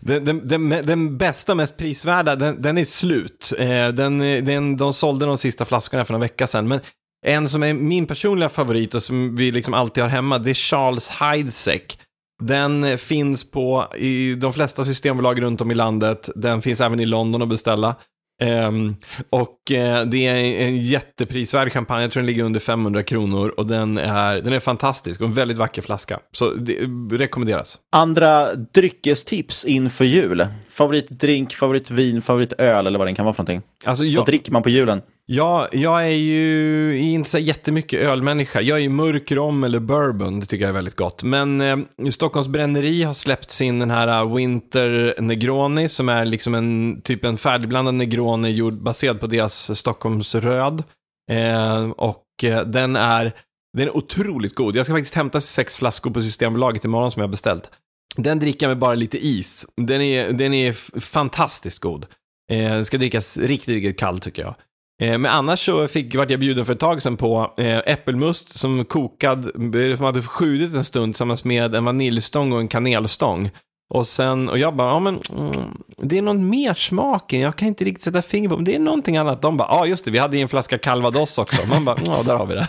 Den, den, den, den bästa, mest prisvärda, den, är slut. Eh, den, den, de sålde de sista flaskorna för några vecka sedan. Men en som är min personliga favorit och som vi liksom alltid har hemma, det är Charles Heidsieck. Den finns på i de flesta systembolag runt om i landet. Den finns även i London att beställa. Ehm, och eh, det är en jätteprisvärd champagne, jag tror den ligger under 500 kronor och den är, den är fantastisk och en väldigt vacker flaska. Så det rekommenderas. Andra dryckestips inför jul? Favoritdrink, favoritvin, favoritöl eller vad det kan vara för någonting? Alltså, jag- Vad dricker man på julen? Ja, jag är ju inte så jättemycket ölmänniska. Jag är ju mörk rom eller bourbon, det tycker jag är väldigt gott. Men eh, Stockholms bränneri har släppt sin den här eh, Winter Negroni som är liksom en typ en färdigblandad Negroni gjord baserad på deras Stockholms röd. Eh, och eh, den är, den är otroligt god. Jag ska faktiskt hämta sex flaskor på Systembolaget imorgon som jag har beställt. Den dricker jag med bara lite is. Den är, den är fantastiskt god. Eh, den ska drickas riktigt, riktigt kall tycker jag. Eh, men annars så fick, vart jag bjuden för ett tag sedan på eh, äppelmust som kokad, eh, som hade sjudit en stund tillsammans med en vaniljstång och en kanelstång. Och sen, och jag bara, ja men, mm, det är någon mer smaken, jag kan inte riktigt sätta fingret på, men det är någonting annat. De bara, ja just det, vi hade ju en flaska calvados också. Man bara, ja där har vi det.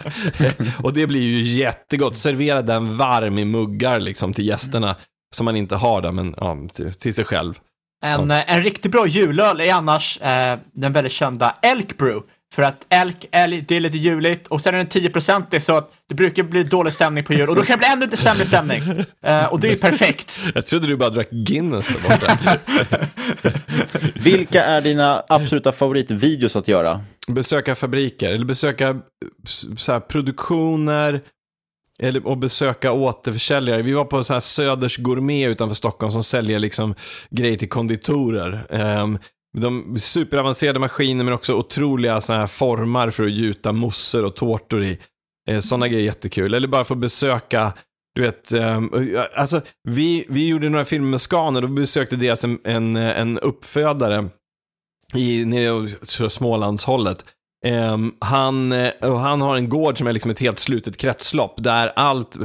(laughs) och det blir ju jättegott, servera den varm i muggar liksom till gästerna, som man inte har där, men ja, till, till sig själv. En, eh, en riktigt bra julöl är annars eh, den väldigt kända Elk Brew. För att elk, älg, det är lite juligt och sen är den 10% så att det brukar bli dålig stämning på jul och då kan det bli ännu lite sämre stämning. (laughs) Eh, och det är ju perfekt. Jag trodde du bara drack Guinness där borta. (laughs) Vilka är dina absoluta favoritvideos att göra? besöka fabriker, eller besöka eh, så här, produktioner, eller, och besöka återförsäljare. Vi var på så här Söders Gourmet utanför Stockholm som säljer liksom grejer till konditorer. Um, de superavancerade maskiner men också otroliga så här formar för att gjuta mousser och tårtor i. Eh, Sådana grejer är jättekul. Eller bara få besöka du vet, ehm, alltså vi, vi gjorde några filmer med Scan och då besökte deras en, en, en uppfödare i nere åt Smålandshållet. Ehm, han, eh, han har en gård som är liksom ett helt slutet kretslopp där allt,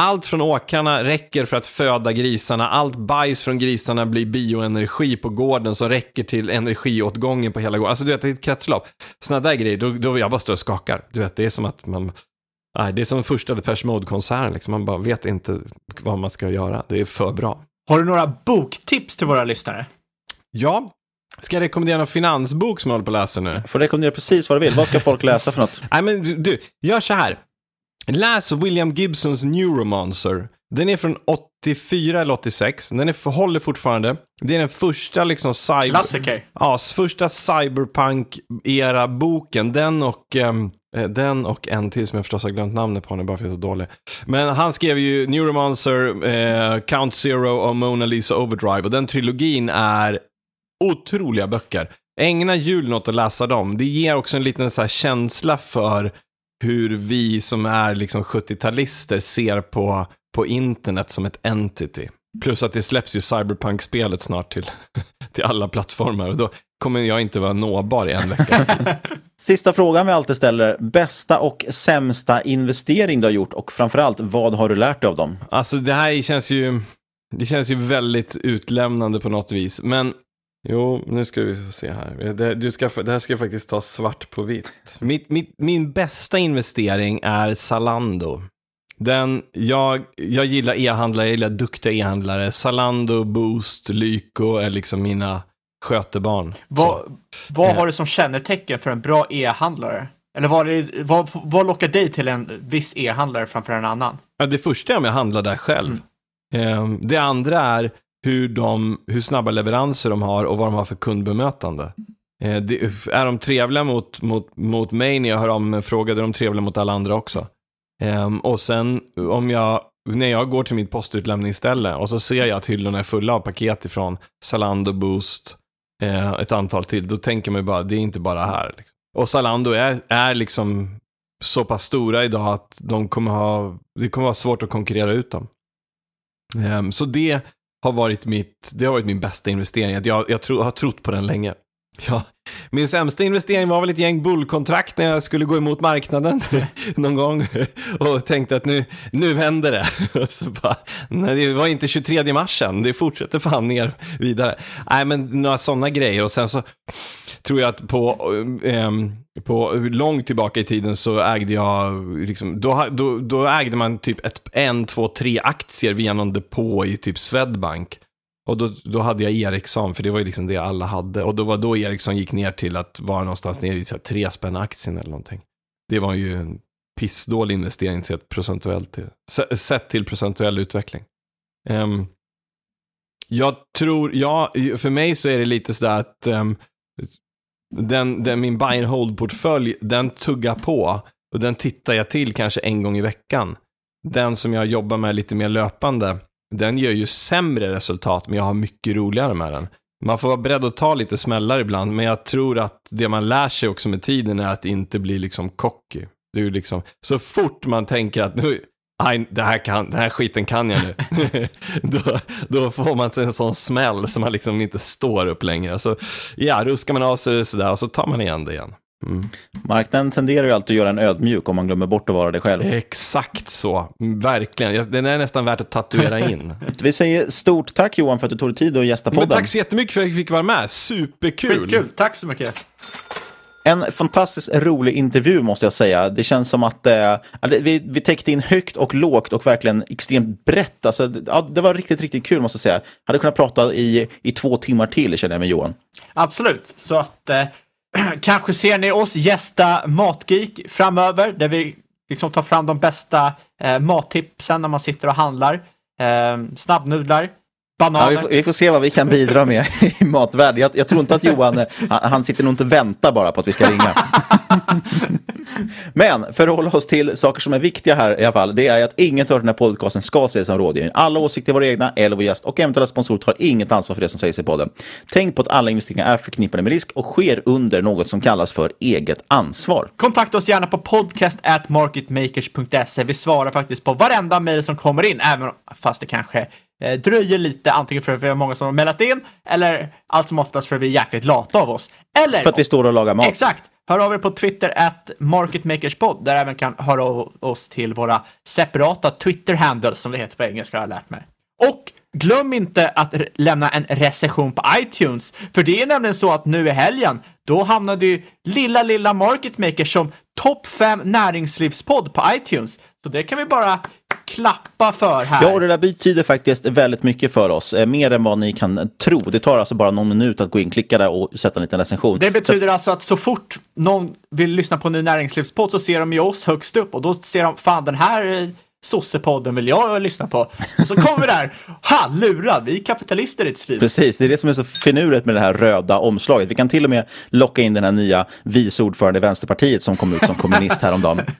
allt från åkrarna räcker för att föda grisarna. Allt bajs från grisarna blir bioenergi på gården som räcker till energiåtgången på hela gården. Alltså du vet, det är ett kretslopp. Sådana där grejer, då, då jag bara stå och skakar. Du vet, det är som att man... Nej, det är som första Depeche Mode-konserten, liksom. man bara vet inte vad man ska göra. Det är för bra. Har du några boktips till våra lyssnare? Ja. Ska jag rekommendera någon finansbok som jag håller på att läsa nu? Får rekommendera precis vad du vill. Vad ska folk läsa för något? Nej, men du, du, gör så här. Läs William Gibsons Neuromancer. Den är från 84 eller 86. Den är, håller fortfarande. Det är den första liksom cyber... Klassiker. Ja, första cyberpunk-era-boken. Den och... eh, den och en till som jag förstås har glömt namnet på, är bara för att jag är så dålig. Men han skrev ju Neuromancer, eh, Count Zero och Mona Lisa Overdrive. Och den trilogin är otroliga böcker. Ägna julen åt att läsa dem. Det ger också en liten så känsla för hur vi som är liksom 70-talister ser på, på internet som ett entity. Plus att det släpps ju Cyberpunk-spelet snart till, (laughs) till alla plattformar och då kommer jag inte vara nåbar i en vecka. (laughs) Sista frågan vi alltid ställer. Bästa och sämsta investering du har gjort och framförallt, vad har du lärt dig av dem? Alltså det här känns ju, det känns ju väldigt utlämnande på något vis. Men jo, nu ska vi få se här. Det, du ska, det här ska jag faktiskt ta svart på vitt. Mitt, mitt, min bästa investering är Zalando. Den, jag, jag gillar e-handlare, jag gillar duktiga e-handlare. Zalando, Boost, Lyko är liksom mina skötebarn. Vad, vad Eh. har du som kännetecken för en bra e-handlare? Eller vad, är vad, vad lockar dig till en viss e-handlare framför en annan? Ja, det första är om jag handlar där själv. Ehm, Det andra är hur, de, hur snabba leveranser de har och vad de har för kundbemötande. Eh, det, är de trevliga mot, mot, mot mig när jag hör om frågade är de trevliga mot alla andra också. Eh, och sen om jag, när jag går till mitt postutlämningsställe och så ser jag att hyllorna är fulla av paket ifrån Zalando, Boost, eh, ett antal till, då tänker man ju bara, det är inte bara här. Liksom. Och Zalando är, är liksom så pass stora idag att de kommer ha, det kommer vara svårt att konkurrera ut dem. Ehm, så det har varit mitt, det har varit min bästa investering. Att Jag, jag tro, har trott på den länge. Ja. Min sämsta investering var väl ett gäng bullkontrakt när jag skulle gå emot marknaden (laughs) någon gång och tänkte att nu, nu händer det. (laughs) Och så bara, nej, det var inte 23 mars än, det fortsätter fan ner vidare. Nej, men några sådana grejer och sen så tror jag att på, eh, på långt tillbaka i tiden så ägde jag, liksom, då, då, då ägde man typ ett, en, två, tre aktier via någon depå i typ Swedbank. Och då, då hade jag Ericsson, för det var ju liksom det alla hade. Och då var då Ericsson gick ner till att vara någonstans nere i så här, tre spänn aktien eller någonting. Det var ju en pissdålig investering sett, procentuellt till, sett till procentuell utveckling. Um, jag tror, ja, för mig så är det lite sådär att um, den, den, min buy and hold-portfölj, den tuggar på. Och den tittar jag till kanske en gång i veckan. Den som jag jobbar med lite mer löpande, den gör ju sämre resultat, men jag har mycket roligare med den. Man får vara beredd att ta lite smällar ibland, men jag tror att det man lär sig också med tiden är att inte bli liksom cocky. Du liksom, så fort man tänker att nu, aj, det här kan, den här skiten kan jag nu. (laughs) då, då får man en sån smäll som man liksom inte står upp längre. Så ja, ruskar man av sig det sådär och så tar man igen det igen. Mm. Marknaden tenderar ju alltid att göra en ödmjuk om man glömmer bort att vara det själv. Exakt så, verkligen. Den är nästan värt att tatuera in. (laughs) Vi säger stort tack Johan för att du tog dig tid att gästa Men podden. tack så jättemycket för att jag fick vara med. Superkul! Skitkul, tack så mycket. En fantastiskt rolig intervju måste jag säga. Det känns som att eh, det- vi, vi täckte in högt och lågt och verkligen extremt brett. Alltså, det- ja, det var riktigt, riktigt kul måste jag säga. Hade kunnat prata i, i två timmar till känner jag med Johan. Absolut, så att eh, (clears throat) kanske ser ni oss gästa Matgeek framöver, där vi liksom tar fram de bästa eh, mattipsen när man sitter och handlar. Eh, snabbnudlar, Ja, bananer. vi, får, vi får se vad vi kan bidra med i matvärlden. Jag, jag tror inte att Johan, eh, han, han sitter nog inte och väntar bara på att vi ska ringa. (laughs) Men för att hålla oss till saker som är viktiga här i alla fall, det är att inget av den här podcasten ska ses som rådgivning. Alla åsikter är våra egna, eller vår gäst och eventuella sponsorer tar inget ansvar för det som sägs i podden. Tänk på att alla investeringar är förknippade med risk och sker under något som kallas för eget ansvar. Kontakta oss gärna på podcast at marketmakers.se. Vi svarar faktiskt på varenda mejl som kommer in, även fast det kanske eh, dröjer lite, antingen för att vi har många som har mejlat in, eller allt som oftast för att vi är jäkligt lata av oss. Eller För att vi står och lagar mat. Exakt! Hör av er på Twitter at marketmakerspod, där även kan höra av oss till våra separata Twitter-handles, som det heter på engelska har jag lärt mig. Och glöm inte att lämna en recension på iTunes, för det är nämligen så att nu i helgen, då hamnade ju lilla, lilla Marketmaker som topp 5 näringslivspodd på iTunes. Så det kan vi bara klappa för här. Ja, och det där betyder faktiskt väldigt mycket för oss. Eh, mer än vad ni kan tro. Det tar alltså bara någon minut att gå in, klicka där och sätta en liten recension. Det betyder alltså att så fort någon vill lyssna på en ny näringslivspodd så ser de ju oss högst upp och då ser de, fan den här eh, sossepodden vill jag lyssna på. Och så kommer vi där, ha, lurad, vi är kapitalister i ett svin. Precis, det är det som är så finurligt med det här röda omslaget. Vi kan till och med locka in den här nya vice ordförande i Vänsterpartiet som kom ut som kommunist häromdagen. (laughs)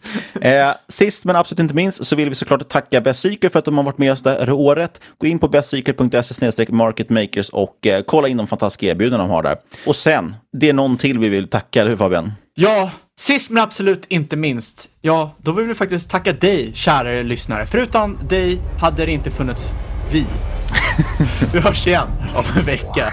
Eh, sist men absolut inte minst så vill vi såklart tacka Best Secret för att de har varit med oss det här året. Gå in på bestsecret.se marketmakers och eh, kolla in de fantastiska erbjudanden de har där. Och sen, det är någon till vi vill tacka, eller hur Fabian? Ja, sist men absolut inte minst, ja, då vill vi faktiskt tacka dig, kära lyssnare. Förutom dig hade det inte funnits vi. (laughs) vi hörs igen om en vecka.